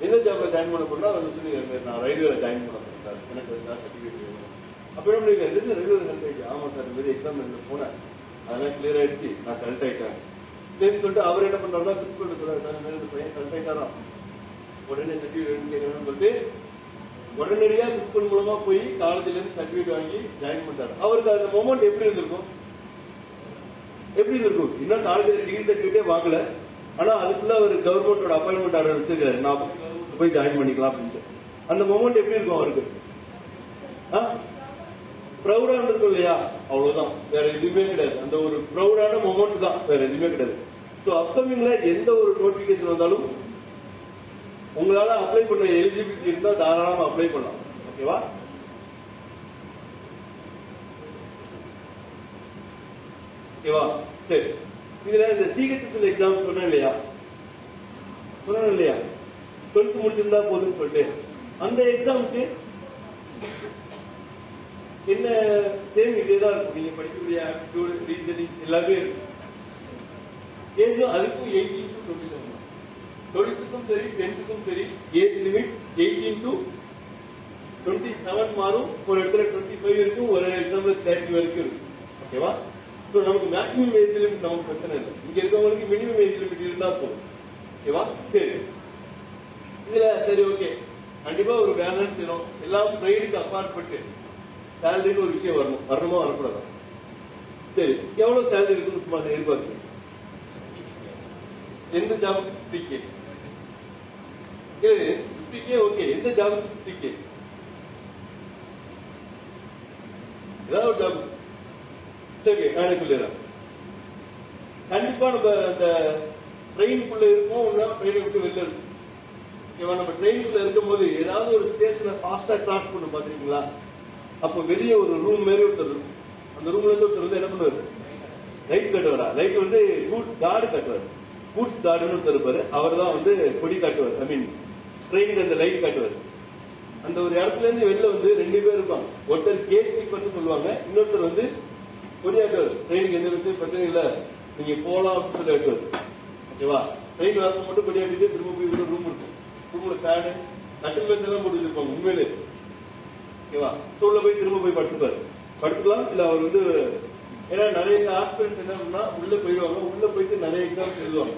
எந்த ஜாப்ல ஜாயின் பண்ண போறா அவர் சொல்லி நான் ரயில்வேல ஜாயின் பண்ண சார் எனக்கு சர்டிபிகேட் வேணும். அப்புறம் என்ன பண்ணிருக்காரு ரெகுலர் செலக்ட் ஆமா சார் இந்த மாதிரி எக்ஸாம் எழுத போனேன். அதெல்லாம் கிளியர் ஆயிடுச்சு. நான் செலக்ட் ஆயிட்டேன். சரின்னு சொல்லிட்டு அவர் என்ன பண்றாருன்னா பிரின்சிபல் சொல்றாரு சார் இந்த பையன் செலக்ட் ஆயிட்டாராம். உடனே சர்டிஃபிகேட் கேட்கணும்னு சொல்லிட்டு உடனடியா பிரின்சிபல் மூலமா போய் காலேஜ்ல இருந்து சர்டிஃபிகேட் வாங்கி ஜாயின் பண்றாரு அவருக்கு அந்த மொமெண்ட் எப்படி இருந்திருக்கும்? எப்படி இருக்கும் இன்னும் காலேஜ்ல டிகிரி சர்டிஃபிகேட்டே வாங்கல. ஆனா அதுக்குள்ள அவர் கவர்மெண்டோட அப்பாயின்மெண்ட் ஆர்டர் எடுத்துக்கிறாரு நான் போய் ஜாயின் பண்ணிக்கலாம் அப்படின்ட்டு. அந்த மொமெண்ட் எப்படி இருக்கும் அவருக்கு? ப்ரௌடா இருக்கும் இல்லையா? அவ்வளவுதான். வேற எதுவுமே கிடையாது. அந்த ஒரு ப்ரௌடான மொமெண்ட் தான். வேற எதுவுமே கிடையாது. ஸோ அப்கமிங்ல எந்த ஒரு நோட்டிபிகேஷன் வந்தாலும் உங்களால அப்ளை பண்ண எலிஜிபிலிட்டி இருந்தா தாராளமா அப்ளை பண்ணலாம். ஓகேவா ஓகேவா சரி. இதுல இந்த சிஹெச்எஸ்எல் எக்ஸாம் சொன்னேன் இல்லையா? சொன்னேன் இல்லையா? டுவெல்த் முடிச்சிருந்தா போதும்னு சொல்லிட்டு. அந்த எக்ஸாமுக்கு என்ன சேம் இதே தான் இருக்கும். நீங்க படிக்கக்கூடிய ஆப்டிடியூட் ரீசனிங் எல்லாமே இருக்கும். ஏஜ் அதுக்கும் எயிட்டீன் டு டுவெண்ட்டி செவன் டுவெல்த்துக்கும் சரி டென்த்துக்கும் சரி age limit eighteen to twenty seven மாறும். ஒரு இடத்துல டுவெண்ட்டி ஃபைவ் இருக்கும் ஒரு எக்ஸாம்பிள் தேர்ட்டி வரைக்கும் இருக்கும். ஓகேவா ஸோ நமக்கு மேக்ஸிமம் ஏஜ் லிமிட் நமக்கு பிரச்சனை இல்லை. இங்க இருக்கவங்களுக்கு மினிமம் ஏஜ் லிமிட் இருந்தா போதும். ஓகேவா சரி. இதுல சரி ஓகே கண்டிப்பா ஒரு பேலன்ஸ் வேணும் எல்லா ட்ரைடுக்கு அப்பாற்பட்டு சேலரிக்கு ஒரு விஷயம் வரணும். வரணுமா வரக்கூடாது? சரி எவ்வளவு சேலரி இருக்குன்னு சும்மா எந்த job fifty K fifty K okay எந்த ஜாப் ஃபிஃப்டி கே ஏதாவது ஒரு ஜாப் ஓகே நானே சொல்லிடுறேன் கண்டிப்பா நம்ம அந்த ட்ரெயினுக்குள்ள இருப்போம் ட்ரெயினை விட்டு வெளில இருக்கும் இவன் நம்ம ட்ரெயினுக்குள்ள இருக்கும்போது ஏதாவது ஒரு ஸ்டேஷனை ஃபாஸ்டா கிராஸ் பண்ண பாத்தீங்களா அப்ப வெளியே ஒரு ரூம் மாரி ஒருத்தர் இருக்கும். அந்த ரூம்ல இருந்து ஒருத்தர் வந்து என்ன பண்ணுவாரு? லைட் கட்டுவாரா? லைட் வந்து கூட் கார்டு கட்டுவார். கூட்ஸ் கார்டுன்னு ஒருத்தர் இருப்பாரு. அவர் தான் வந்து கொடி காட்டுவார். ஐ மீன் ட்ரெயினுக்கு அந்த லைட் காட்டுவார். அந்த ஒரு இடத்துல இருந்து வெளில வந்து ரெண்டு பேர் இருப்பாங்க. ஒருத்தர் கேட் கீப்பர்னு சொல்லுவாங்க. இன்னொருத்தர் வந்து கொடியாட்டுவார். ட்ரெயினுக்கு எந்த விதத்தையும் பிரச்சனை இல்ல. நீங்க போலாம் அப்படின்னு சொல்லி ஆட்டுவார் ஓகேவா? ட்ரெயின் வரப்ப மட்டும் கொடியாட்டிட்டு திரும்ப போய் ரூம் இருக்கும். ரூம்ல ஃபேனு கட்டில் பெஞ்ச் எல்லாம் போட்டு வச்சிருப்பாங்க உண்மையிலே. ஓகேவா? தோல்ல போய் திரும்ப போய் படுத்துப்பாரு. படுத்துக்கலாம் இல்ல அவர் வந்து ஏன்னா நிறைய ஹாஸ்பிட்டல்ஸ் என்ன பண்ணா உள்ள போயிடுவாங்க. உள்ள போயிட்டு நிறைய எக்ஸாம்ஸ் எழுதுவாங்க.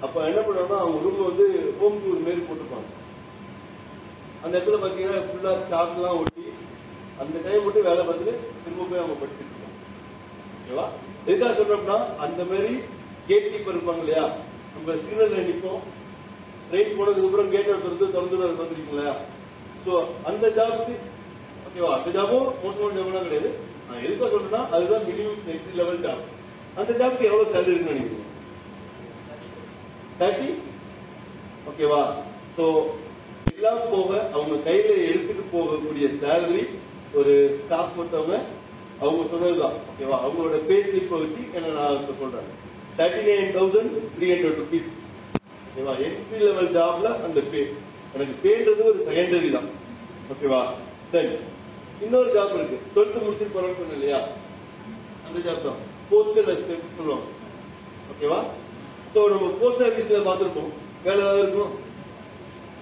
அப்ப என்ன பண்ணுவாங்கன்னா அவங்க ரூம்ல வந்து ஹோம் டூர் மாரி போட்டுப்பாங்க. அந்த இடத்துல பாத்தீங்கன்னா ஃபுல்லா சாக் எல்லாம் ஒட்டி அந்த டைம் மட்டும் வேலை பார்த்துட்டு திரும்ப போய் அவங்க படிச்சுட்டு இருப்பாங்க. ஓகேவா? எதுக்காக சொல்றோம்னா அந்த மாதிரி கேட் கீப்பர் இருப்பாங்க இல்லையா? நம்ம சிக்னல்ல நிற்போம் ட்ரெயின் போனதுக்கு அப்புறம் கேட் திறந்து திறந்து வந்துருக்கீங்களா சோ அந்த ஜாப்க்கு ஓகேவா அந்த ஜாபும் மோசமான ஜாப்லாம் கிடையாது. நான் எதுக்காக சொல்றேன்னா அதுதான் மினிமம் நெக்ஸ்ட் லெவல் ஜாப் அந்த ஜாப்க்கு எவ்வளவு சேலரி இருக்குன்னு நினைக்கிறீங்க தேர்ட்டி ஓகேவா சோ எல்லாம் போக அவங்க கையில எடுத்துட்டு போகக்கூடிய சேலரி ஒரு ஸ்டாஃப் கொடுத்தவங்க அவங்க சொன்னதுதான். ஓகேவா அவங்களோட பே ஸ்லிப்பை வச்சு என்ன நான் சொல்றேன்? Thirty nine thousand three hundred rupees ஓகேவா? என்ட்ரி லெவல் ஜாப்ல அந்த பே எனக்கு பேன்றது ஒரு செகண்டரி தான். ஓகேவா? தென் இன்னொரு ஜாப் இருக்கு. டுவெல்த் முடிச்சுட்டு போறோம்னு சொன்னேன் இல்லையா? அந்த ஜாப் தான். போஸ்டல் அசிஸ்டன்ட் சொல்லுவாங்க. ஓகேவா? சோ நம்ம போஸ்ட் ஆபீஸ்ல பார்த்திருப்போம். வேலை ஏதாவது இருக்கும்?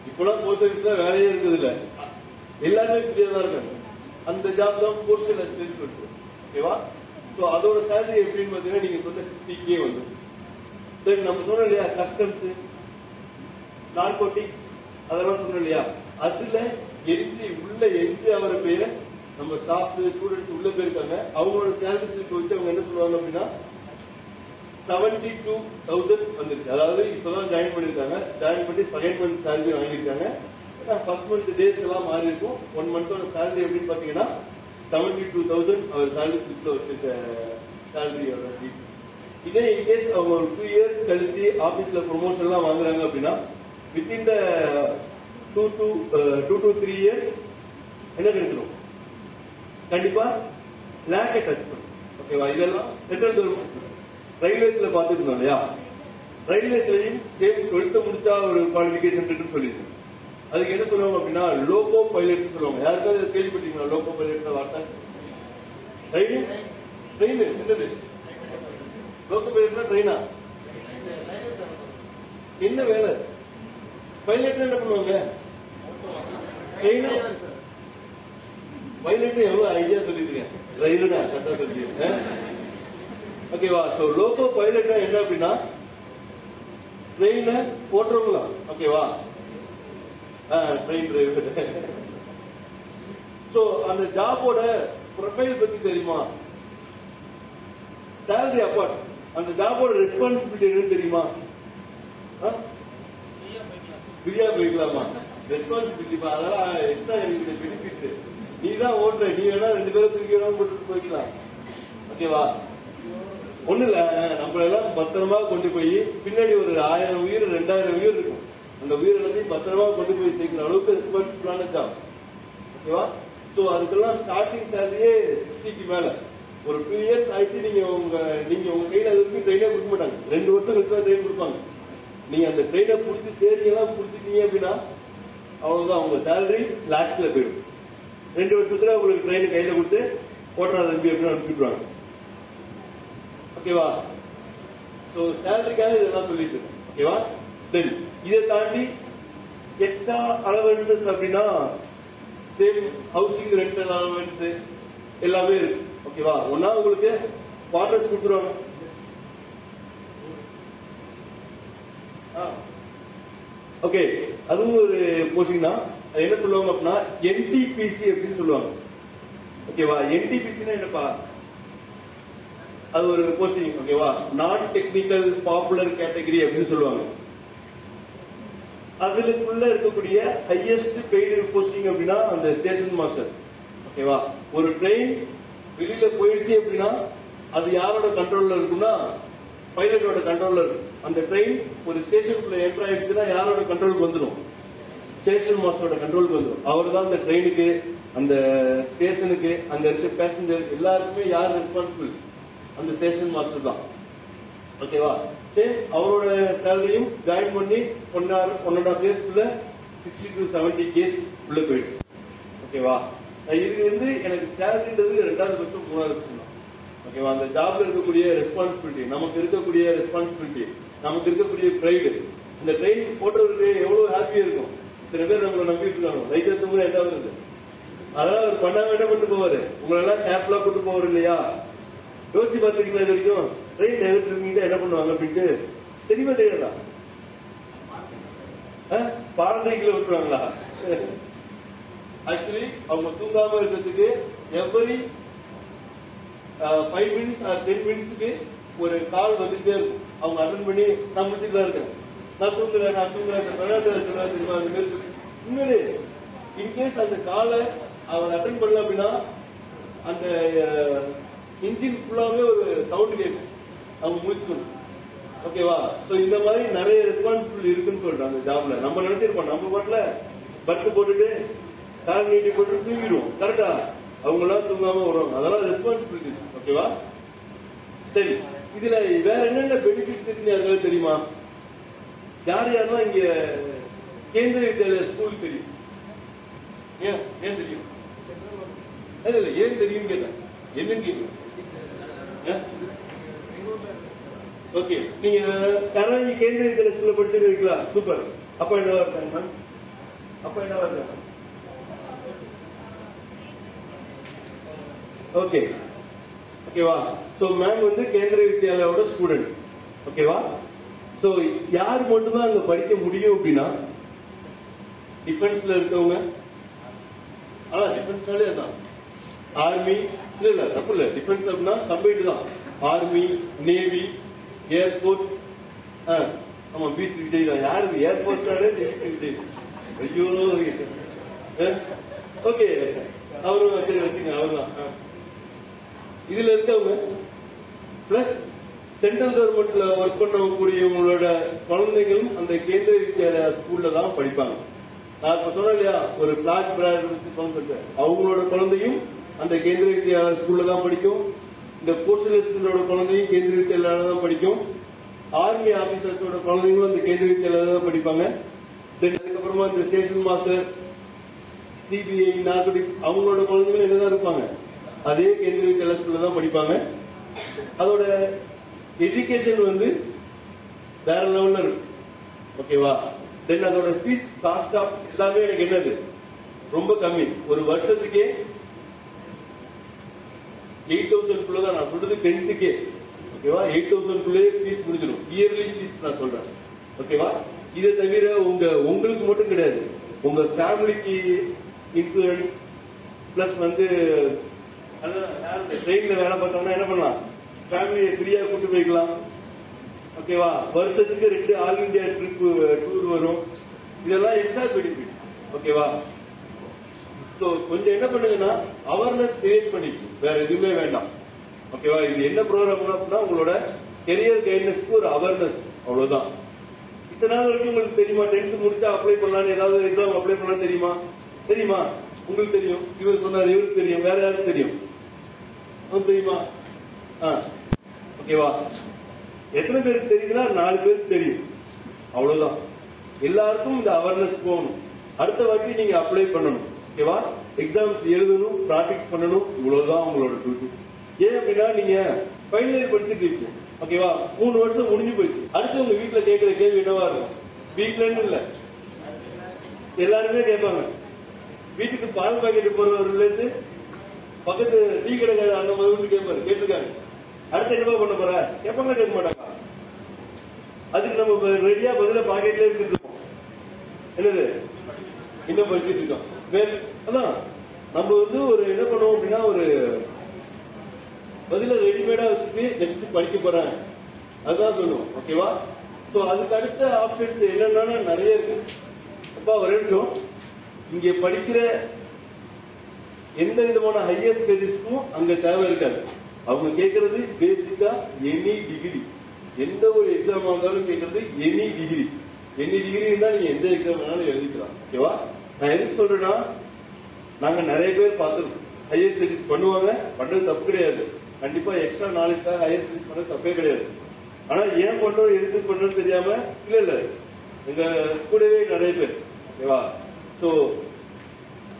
இப்பெல்லாம் போஸ்ட் ஆபீஸ்ல வேலையே இருக்குது இல்ல எல்லாருமே ஃப்ரீயா தான் இருக்காங்க அந்த ஜாப் தான் போஸ்டல் அசிஸ்டன்ட் சொல்லிட்டு. ஓகேவா? சோ அதோட சேலரி எப்படின்னு பாத்தீங்கன்னா நீங்க சொன்ன சிக்ஸ்டி வந்து. தென் நம்ம சொன்னோம் இல்லையா? கஸ்டம்ஸ் நார்கோட்டிக்ஸ் அதெல்லாம் சொன்னோம் இல்லையா? அதுல என்ட்ரி உள்ள எரிஞ்சு அவர பேரை நம்ம ஸ்டாஃப் ஸ்டூடெண்ட்ஸ் உள்ள போயிருக்காங்க. அவங்களோட சேலரி வச்சு அவங்க என்ன சொல்லுவாங்க அப்படின்னா செவன்டி டூ தௌசண்ட் வந்துருச்சு. அதாவது இப்பதான் ஜாயின் பண்ணிருக்காங்க ஜாயின் பண்ணி செகண்ட் மந்த் சேலரி வாங்கியிருக்காங்க. ஃபர்ஸ்ட் மந்த் டேஸ் எல்லாம் மாறி இருக்கும். ஒன் மந்தோட சேலரி எப்படின்னு பாத்தீங்கன்னா செவன்டி டூ தௌசண்ட் அவர் சேலரி ஸ்லிப்ல வச்சிருக்க சேலரி இதே இன்கேஸ் அவங்க ஒரு டூ இயர்ஸ் கழிச்சு ஆபீஸ்ல ப்ரொமோஷன் எல்லாம் வாங்குறாங்க அப்படின்னா within the two two two two three years என்ன கிடைச்சிடும் கண்டிப்பா லேக்கை டச் பண்ணும் ஓகேவா இதெல்லாம் சென்ட்ரல் கவர்மெண்ட் ரயில்வேஸ்ல பாத்துருந்தோம் இல்லையா? ரயில்வேஸ்லயும் சேம் டுவெல்த் முடிச்சா ஒரு குவாலிபிகேஷன் இருக்குன்னு சொல்லியிருக்கோம் அதுக்கு என்ன சொல்லுவாங்க அப்படின்னா லோகோ பைலட் சொல்லுவாங்க. யாருக்காவது கேள்விப்பட்டீங்களா லோகோ பைலட் வார்த்தை? ட்ரெயின் ட்ரெயின் என்னது? லோக்கோ பைலட்னா ட்ரெயினா என்ன வேலை? பைலட் என்ன பண்ணுவாங்க? பைலட் எவ்வளவு ஐடியா சொல்லிருக்கேன் தான் கரெக்டா சொல்லிருக்கேன் ஓகேவா சோ லோகோ பைலட்னா என்ன அப்படின்னா ட்ரெயினை ஓட்டுறவங்களா? ஓகேவா ட்ரெயின் டிரைவர் சோ அந்த ஜாபோட ப்ரொஃபைல் பத்தி தெரியுமா? சேலரி அப்பார்ட் அந்த ஜாபோட ரெஸ்பான்சிபிலிட்டி என்னன்னு தெரியுமா? ஃப்ரீயா போய்க்கலாமா? ரெஸ்பான்சிபிலிட்டி அதெல்லாம் எக்ஸ்ட்ரா எனக்கு பெனிஃபிட் நீ தான் ஓட்டுற. நீ வேணா ரெண்டு பேரும் தூக்கி வேணா போட்டு போய்க்கலாம். ஓகேவா ஒண்ணு இல்ல. நம்மள எல்லாம் பத்திரமா கொண்டு போய் பின்னாடி ஒரு ஆயிரம் உயிர் ரெண்டாயிரம் உயிர் இருக்கும். அந்த உயிர் எல்லாத்தையும் பத்திரமா கொண்டு போய் சேர்க்கிற அளவுக்கு ரெஸ்பான்சிபிளான ஜாப் ஓகேவா சோ அதுக்கெல்லாம் ஸ்டார்டிங் சேலரியே சிக்ஸ்டிக்கு மேல. ஒரு டூ இயர்ஸ் ஆயிடுச்சு நீங்க உங்க நீங்க உங்க கையில அது வரைக்கும் ட்ரெயினே கொடுக்க மாட்டாங்க. ரெண்டு வருஷம் கழிச்சு ட்ரெயின் கொடுப்பாங்க. நீங்க அந்த ட்ரெயினை புடிச்சு சேரியெல்லாம் புடிச்சிட்டீங்க அப்படின்னா அவ்வளவுதான். உங்க சேலரி லேக்ஸ்ல போயிடும். ரெண்டு வருஷத்துல உங்களுக்கு ட்ரெயின் கையில கொடுத்து ஓட்டுறா தம்பி அப்படின்னு அனுப்பிடுவாங்க ஓகேவா சோ சேலரிக்காக இதெல்லாம் சொல்லிட்டு இருக்கோம். ஓகேவா தென் இதை தாண்டி எக்ஸ்ட்ரா அலவன்சஸ் அப்படின்னா சேம் ஹவுசிங் ரெண்டல் அலவன்ஸ் எல்லாமே இருக்கு. ஓகேவா ஒன்னா உங்களுக்கு குவார்டர்ஸ் கொடுத்துருவாங்க. ஓகே அதுவும் ஒரு போஸ்டிங் தான் அது என்ன சொல்லுவாங்க அப்படின்னா என்டிபிசி அப்படின்னு சொல்லுவாங்க. ஓகேவா என்டிபிசினா என்னப்பா? அது ஒரு போஸ்டிங் ஓகேவா நான் டெக்னிக்கல் பாப்புலர் கேட்டகரி அப்படின்னு சொல்லுவாங்க. அதுக்குள்ள இருக்கக்கூடிய ஹையஸ்ட் பெய்டு போஸ்டிங் அப்படின்னா அந்த ஸ்டேஷன் மாஸ்டர் ஓகேவா ஒரு ட்ரெயின் வெளியில போயிடுச்சு அப்படின்னா அது யாரோட கண்ட்ரோல்ல இருக்கும்னா பைலட்டோட கண்ட்ரோல்ல இருக்கும் அந்த ட்ரெயின் ஒரு ஸ்டேஷனுக்குள்ள என்டர் ஆயிடுச்சுன்னா யாரோட கண்ட்ரோலுக்கு வந்துடும் ஸ்டேஷன் மாஸ்டரோட கண்ட்ரோலுக்கு வந்துடும் அவர் தான் அந்த ட்ரெயினுக்கு அந்த ஸ்டேஷனுக்கு அங்க இருக்க பேசஞ்சர் எல்லாருக்குமே யார் ரெஸ்பான்சிபிள் அந்த ஸ்டேஷன் மாஸ்டர் தான். ஓகேவா சரி அவரோட சேலரியும் ஜாயின் பண்ணி one hour one and half இயர்ஸ்க்குள்ள sixty to seventy case உள்ள போயிடுச்சு. ஓகேவா இது வந்து எனக்கு சேலரின்றது ரெண்டாவது பட்சம் மூணாவது பட்சம் ஓகேவா அந்த ஜாப்ல இருக்கக்கூடிய ரெஸ்பான்சிபிலிட்டி நமக்கு இருக்கக்கூடிய ரெஸ்பான்சிபிலிட்டி நமக்கு இருக்கக்கூடிய ப்ரைடு இந்த ட்ரெயின் போட்டவருக்கு எவ்வளவு ஹாப்பியா இருக்கும்? சில பேர் நம்மளை நம்பிட்டு இருக்காங்க. லைட் கூட என்ன வருது அதெல்லாம் அவர் பண்ணாம என்ன பண்ணிட்டு போவாரு? உங்களை எல்லாம் கேப்லாம் கூட்டு போவாரு இல்லையா? யோசிச்சு பார்த்துருக்கீங்களா இது வரைக்கும்? ட்ரெயின் எதிர்த்து என்ன பண்ணுவாங்க அப்படின்ட்டு? தெரியுமா தெரியாதா? பாரம்பரியங்களை விட்டுருவாங்களா? ஆக்சுவலி அவங்க தூங்காம இருக்கிறதுக்கு every five minutes or ten மினிட்ஸ்க்கு ஒரு கால் வந்துட்டே இருக்கும். அவங்க அட்டன் பண்ணி நான் முடிச்சுட்டு தான் இருக்கேன். நான் தூங்குறேன் நான் தூங்குறேன் விளையாட்டு சொல்லுவேன் தெரியுமா அந்த மாதிரி சொல்லி உண்மையிலே இன்கேஸ் அந்த காலை அவர் அட்டன் பண்ணல அப்படின்னா அந்த இன்ஜின் ஃபுல்லாவே ஒரு சவுண்ட் கேட்கும். அவங்க முடிச்சுக்கணும். ஓகேவா சோ இந்த மாதிரி நிறைய ரெஸ்பான்சிபிள் இருக்குன்னு சொல்றாங்க அந்த ஜாப்ல நம்ம நினைச்சிருப்போம். நம்ம பாட்டுல பட்டு போட்டுட்டு கால் நீட்டி போட்டு தூங்கிடுவோம் கரெக்டா அவங்க எல்லாம் தூங்காம வருவாங்க. அதெல்லாம் ரெஸ்பான்சிபிலிட்டி ஓகேவா? சரி. இதுல வேற என்னென்ன பெனிஃபிட்ஸ் இருக்கு தெரியுமா? யார் யாரெல்லாம் இங்க கேந்திர வித்யாலயா ஸ்கூல் தெரியும். ஏன்? ஏன் தெரியும்? இல்ல இல்ல ஏன் தெரியும் கேட்டேன். என்னன்னு கேட்கணும் ஓகே. நீங்க கராஞ்சி கேந்திர வித்யாலய ஸ்கூல்ல படிச்சிருக்கீங்களா சூப்பர் அப்பா என்னவா இருக்காங்க மேம் அப்பா என்னவா இருக்காங்க ஓகே. ஓகேவா சோ மேம் வந்து கேந்திர வித்யாலயோட ஸ்டூடெண்ட் ஓகேவா சோ யார் மட்டும்தான் அங்க படிக்க முடியும் அப்படின்னா டிஃபென்ஸ்ல இருக்கவங்க? அதான் டிஃபென்ஸ்னாலே அதான். ஆர்மி இல்ல இல்ல தப்பு இல்ல. டிஃபென்ஸ் அப்படின்னா கம்பைன்டு தான். ஆர்மி நேவி ஏர்போர்ட் ஆமா பீச் விஜய் தான். யாரு ஏர்போர்ட்னாலே விஜய். ஐயோ ஓகே அவரும் சரி வச்சுங்க அவர்தான். இதுல இருக்கவங்க பிளஸ் சென்ட்ரல் கவர்மெண்ட்ல ஒர்க் பண்ணக்கூடியவங்களோட குழந்தைகளும் அந்த கேந்திர வித்யாலயா ஸ்கூல்ல தான் படிப்பாங்க. நான் இப்ப சொன்னேன் இல்லையா ஒரு பிளாக் சொல்லிட்டு அவங்களோட குழந்தையும் அந்த கேந்திர வித்யாலயா ஸ்கூல்ல தான் படிக்கும். இந்த போஸ்டலிஸ்டோட குழந்தையும் கேந்திர வித்யாலயா தான் படிக்கும். ஆர்மி ஆபீசர்ஸோட குழந்தைங்களும் அந்த கேந்திர வித்யாலயா தான் படிப்பாங்க. தென் அதுக்கப்புறமா இந்த ஸ்டேஷன் மாஸ்டர் சிபிஐ நார்கோட்டிக்ஸ் அவங்களோட குழந்தைங்களும் என்னதான் இருப்பாங்க. அதே கேந்திர வித்யாலயா ஸ்கூல்ல தான் படிப்பாங்க. அதோட எஜுகேஷன் வந்து வேற லெவல்ல இருக்கும் ஓகேவா தென் அதோட ஃபீஸ் காஸ்ட் ஆஃப் எல்லாமே எனக்கு என்னது? ரொம்ப கம்மி. ஒரு வருஷத்துக்கே எயிட் தௌசண்ட் குள்ள தான் நான் சொல்றது டென்த்துக்கே ஓகேவா எயிட் தௌசண்ட் குள்ளே ஃபீஸ் முடிஞ்சிடும். இயர்லி ஃபீஸ் நான் சொல்றேன். ஓகேவா இதை தவிர உங்க உங்களுக்கு மட்டும் கிடையாது. உங்க ஃபேமிலிக்கு இன்சூரன்ஸ் பிளஸ் வந்து ட்ரெயின்ல வேலை பார்த்தோம்னா என்ன பண்ணலாம்? ஃபேமிலியை ஃப்ரீயா கூட்டு போய்க்கலாம். ஓகேவா வருஷத்துக்கு ரெண்டு ஆல் இந்தியா ட்ரிப் டூர் வரும். இதெல்லாம் எக்ஸ்ட்ரா பெனிஃபிட் ஓகேவா ஸோ கொஞ்சம் என்ன பண்ணுங்கன்னா அவேர்னஸ் கிரியேட் பண்ணிக்கணும். வேற எதுவுமே வேண்டாம். ஓகேவா இது என்ன ப்ரோக்ராம் அப்படின்னா உங்களோட கெரியர் கைட்னஸ்க்கு ஒரு அவேர்னஸ் அவ்வளவுதான். இத்தனை நாள் வரைக்கும் உங்களுக்கு தெரியுமா? டென்த் முடிச்சா அப்ளை பண்ணலாம்னு ஏதாவது எக்ஸாம் அப்ளை பண்ணலாம் தெரியுமா? தெரியுமா? உங்களுக்கு தெரியும். இவர் சொன்னார் இவருக்கு தெரியும். வேற யாருக்கு தெரியும்? உங்களுக்கு தெரியுமா ஆ ஓகேவா? எத்தனை பேருக்கு தெரியுதுன்னா நாலு பேருக்கு தெரியும். அவ்வளவுதான். எல்லாருக்கும் இந்த அவேர்னஸ் போகணும். அடுத்த வாட்டி நீங்க அப்ளை பண்ணணும். ஓகேவா? எக்ஸாம்ஸ் எழுதணும் ப்ராக்டிஸ் பண்ணணும் இவ்வளவுதான் உங்களோட டியூட்டி ஏன் அப்படின்னா நீங்க ஃபைனல் இயர் படிச்சுட்டு இருக்கீங்க. ஓகேவா? மூணு வருஷம் முடிஞ்சு போயிடுச்சு. அடுத்து உங்க வீட்டுல கேட்கிற கேள்வி என்னவா இருக்கும்? வீட்டுலன்னு இல்ல. எல்லாருமே கேட்பாங்க. வீட்டுக்கு பால் பாக்கெட் போறவர்ல இருந்து பக்கத்து டீ கடை அந்த மாதிரி கேட்பாரு கேட்டிருக்காங்க அடுத்து என்னவா பண்ண போற? கேட்பாங்க கேட்க மாட்டாங்க. அதுக்கு நம்ம ரெடியா பதில பாக்கெட்ல இருக்கோம். என்னது? என்ன படிச்சுட்டு இருக்கோம். அதான் நம்ம வந்து ஒரு என்ன பண்ணுவோம் அப்படின்னா ஒரு பதில ரெடிமேடா வச்சுட்டு நெக்ஸ்ட் படிக்க போறேன். அதுதான் சொல்லுவோம். ஓகேவா சோ அதுக்கு அடுத்த ஆப்ஷன்ஸ் என்னன்னா நிறைய இருக்கு. அப்பா ஒரு நிமிஷம். இங்க படிக்கிற எந்த விதமான ஹையர் ஸ்டடிஸ்க்கும் அங்க தேவை இருக்காது. அவங்க கேட்கறது பேசிக்கா எனி டிகிரி எந்த ஒரு எக்ஸாம் இருந்தாலும் கேட்கறது எனி டிகிரி எனி டிகிரி இருந்தா நீங்க எந்த எக்ஸாம் வேணாலும் எழுதிக்கலாம். ஓகேவா நான் எதுக்கு சொல்றேன்னா நாங்க நிறைய பேர் பார்த்துருக்கோம். ஹையர் ஸ்டடிஸ் பண்ணுவாங்க பண்றது தப்பு கிடையாது. கண்டிப்பா எக்ஸ்ட்ரா நாலேஜ்க்காக ஹையர் ஸ்டடிஸ் பண்றது தப்பே கிடையாது. ஆனா ஏன் பண்றோம் எதுக்கு பண்றோம்னு தெரியாம இல்ல இல்ல. எங்க கூடவே நிறைய பேர். ஓகேவா சோ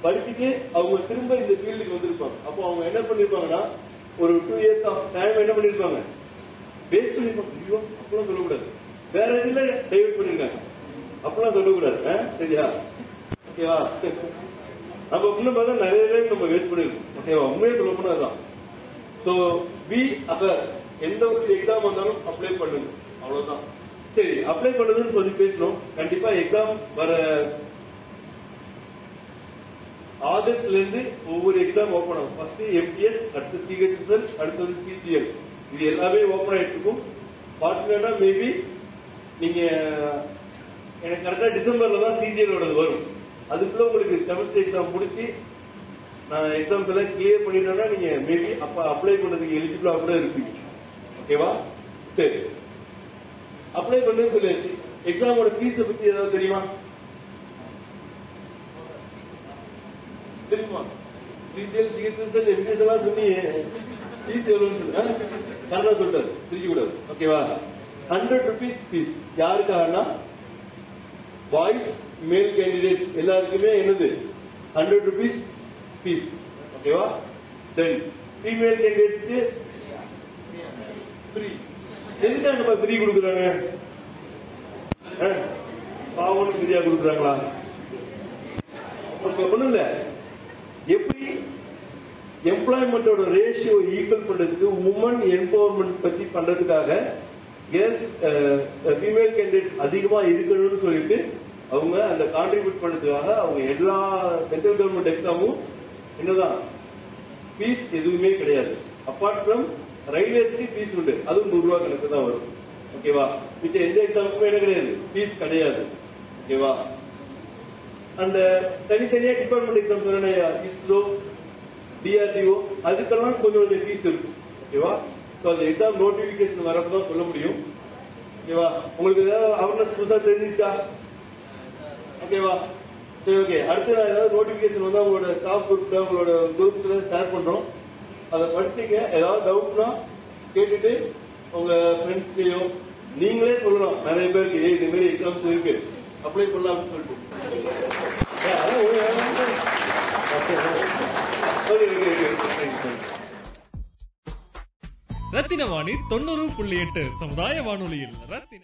படிச்சுட்டு அவங்க திரும்ப இந்த ஃபீல்டுக்கு வந்திருப்பாங்க. அப்போ அவங்க என்ன பண்ணிருப்பாங்கன்னா ஒரு டூ இயர்ஸ் ஆஃப் டைம் என்ன பண்ணிருப்பாங்க? வேஸ்ட் பண்ணிருப்பாங்க. ஐயோ அப்பெல்லாம் சொல்லக்கூடாது. வேற இதுல டைவர்ட் பண்ணிருக்காங்க? அப்பெல்லாம் சொல்லக்கூடாது. ஆ? சரியா? ஓகேவா நம்ம இன்னும் பார்த்தா நிறைய டைம் நம்ம வேஸ்ட் பண்ணிருக்கோம். ஓகேவா உண்மையே சொல்ல போனதுதான் சோ பி அகர் எந்த ஒரு எக்ஸாம் வந்தாலும் அப்ளை பண்ணுங்க. அவ்வளவுதான். சரி அப்ளை பண்ணதுன்னு சொல்லி பேசணும் கண்டிப்பா எக்ஸாம் வர ஆகஸ்ட்ல இருந்து ஒவ்வொரு எக்ஸாம் ஓபன் ஆகும். ஃபர்ஸ்ட் எம்டிஎஸ் அடுத்து சிஹெச்எஸ்எல் அடுத்தது சிஜிஎல் இது எல்லாமே ஓபன் ஆயிட்டு இருக்கும். ஃபார்ச்சுனேட்டா மேபி நீங்க எனக்கு கரெக்டா டிசம்பர்ல தான் சிஜிஎல் வரும். அதுக்குள்ள உங்களுக்கு செமஸ்டர் எக்ஸாம் முடிச்சு நான் எக்ஸாம்ஸ் எல்லாம் கிளியர் பண்ணிட்டேன்னா நீங்க மேபி அப்ப அப்ளை பண்ணதுக்கு எலிஜிபிளா கூட இருப்பீங்க. ஓகேவா சரி. அப்ளை பண்ணு சொல்லியாச்சு. எக்ஸாமோட ஃபீஸ பத்தி ஏதாவது தெரியுமா? தெரியுமா? சிஜிஎல் சிகிச்சை எம்பிஎஸ் எல்லாம் சொன்னீங்க ஃபீஸ் எவ்வளவு கரெக்டா சொல்றாரு. பிரிக்க கூடாது ஓகேவா ஹண்ட்ரட் ருபீஸ் ஃபீஸ் யாருக்காகனா? பாய்ஸ் மேல் கேண்டிடேட் எல்லாருக்குமே என்னது? ஹண்ட்ரட் ருபீஸ் ஃபீஸ் ஓகேவா தென் ஃபீமேல் கேண்டிடேட்ஸ்க்கு ஃப்ரீ எதுக்காக நம்ம ஃப்ரீ கொடுக்குறாங்க? பாவம் ஃப்ரீயா கொடுக்குறாங்களா? ஒண்ணும் இல்ல. எப்படி எம்ப்ளாய்மெண்டோட ரேஷியோ ஈக்குவல் பண்றதுக்கு உமன் எம்பவர்மெண்ட் பத்தி பண்றதுக்காக கேர்ள்ஸ் ஃபீமேல் கேண்டிடேட்ஸ் அதிகமா இருக்கணும்னு சொல்லிட்டு அவங்க அந்த கான்ட்ரிபியூட் பண்றதுக்காக அவங்க எல்லா சென்ட்ரல் கவர்மெண்ட் எக்ஸாமும் என்னதான் ஃபீஸ் எதுவுமே கிடையாது. அப்பார்ட் ஃப்ரம் ரயில்வேஸ்க்கு ஃபீஸ் உண்டு. அதுவும் நூறு ரூபா கணக்கு தான் வரும். ஓகேவா மிச்ச எந்த எக்ஸாமுக்குமே என்ன கிடையாது. ஃபீஸ் கிடையாது. ஓகேவா அந்த தனித்தனியா டிபார்ட்மெண்ட் எக்ஸாம் சொன்னா இஸ்ரோ டிஆர்டிஓ அதுக்கெல்லாம் கொஞ்சம் கொஞ்சம் ஃபீஸ் இருக்கும். ஓகேவா? ஸோ அந்த எக்ஸாம் நோட்டிபிகேஷன் வரப்போ தான் சொல்ல முடியும். ஓகேவா? உங்களுக்கு ஏதாவது அவேர்னஸ் புதுசா தெரிஞ்சிச்சா ஓகேவா? சரி ஓகே. அடுத்து நான் ஏதாவது நோட்டிபிகேஷன் வந்து உங்களோட ஸ்டாஃப் குரூப்ல உங்களோட குரூப்ஸ்ல ஷேர் பண்றோம். அதை படிச்சீங்க. ஏதாவது டவுட்னா கேட்டுட்டு உங்க ஃப்ரெண்ட்ஸ்லயோ நீங்களே சொல்லலாம். நிறைய பேருக்கு ஏய் மாதிரி எக்ஸாம்ஸ் இருக்கு. அப்ளை பண்ணலாம்னு சொல்லிட்டு ரத்தின வாணி தொண்ணூறு புள்ளி எட்டு சமுதாய வானொலியில் ரத்தின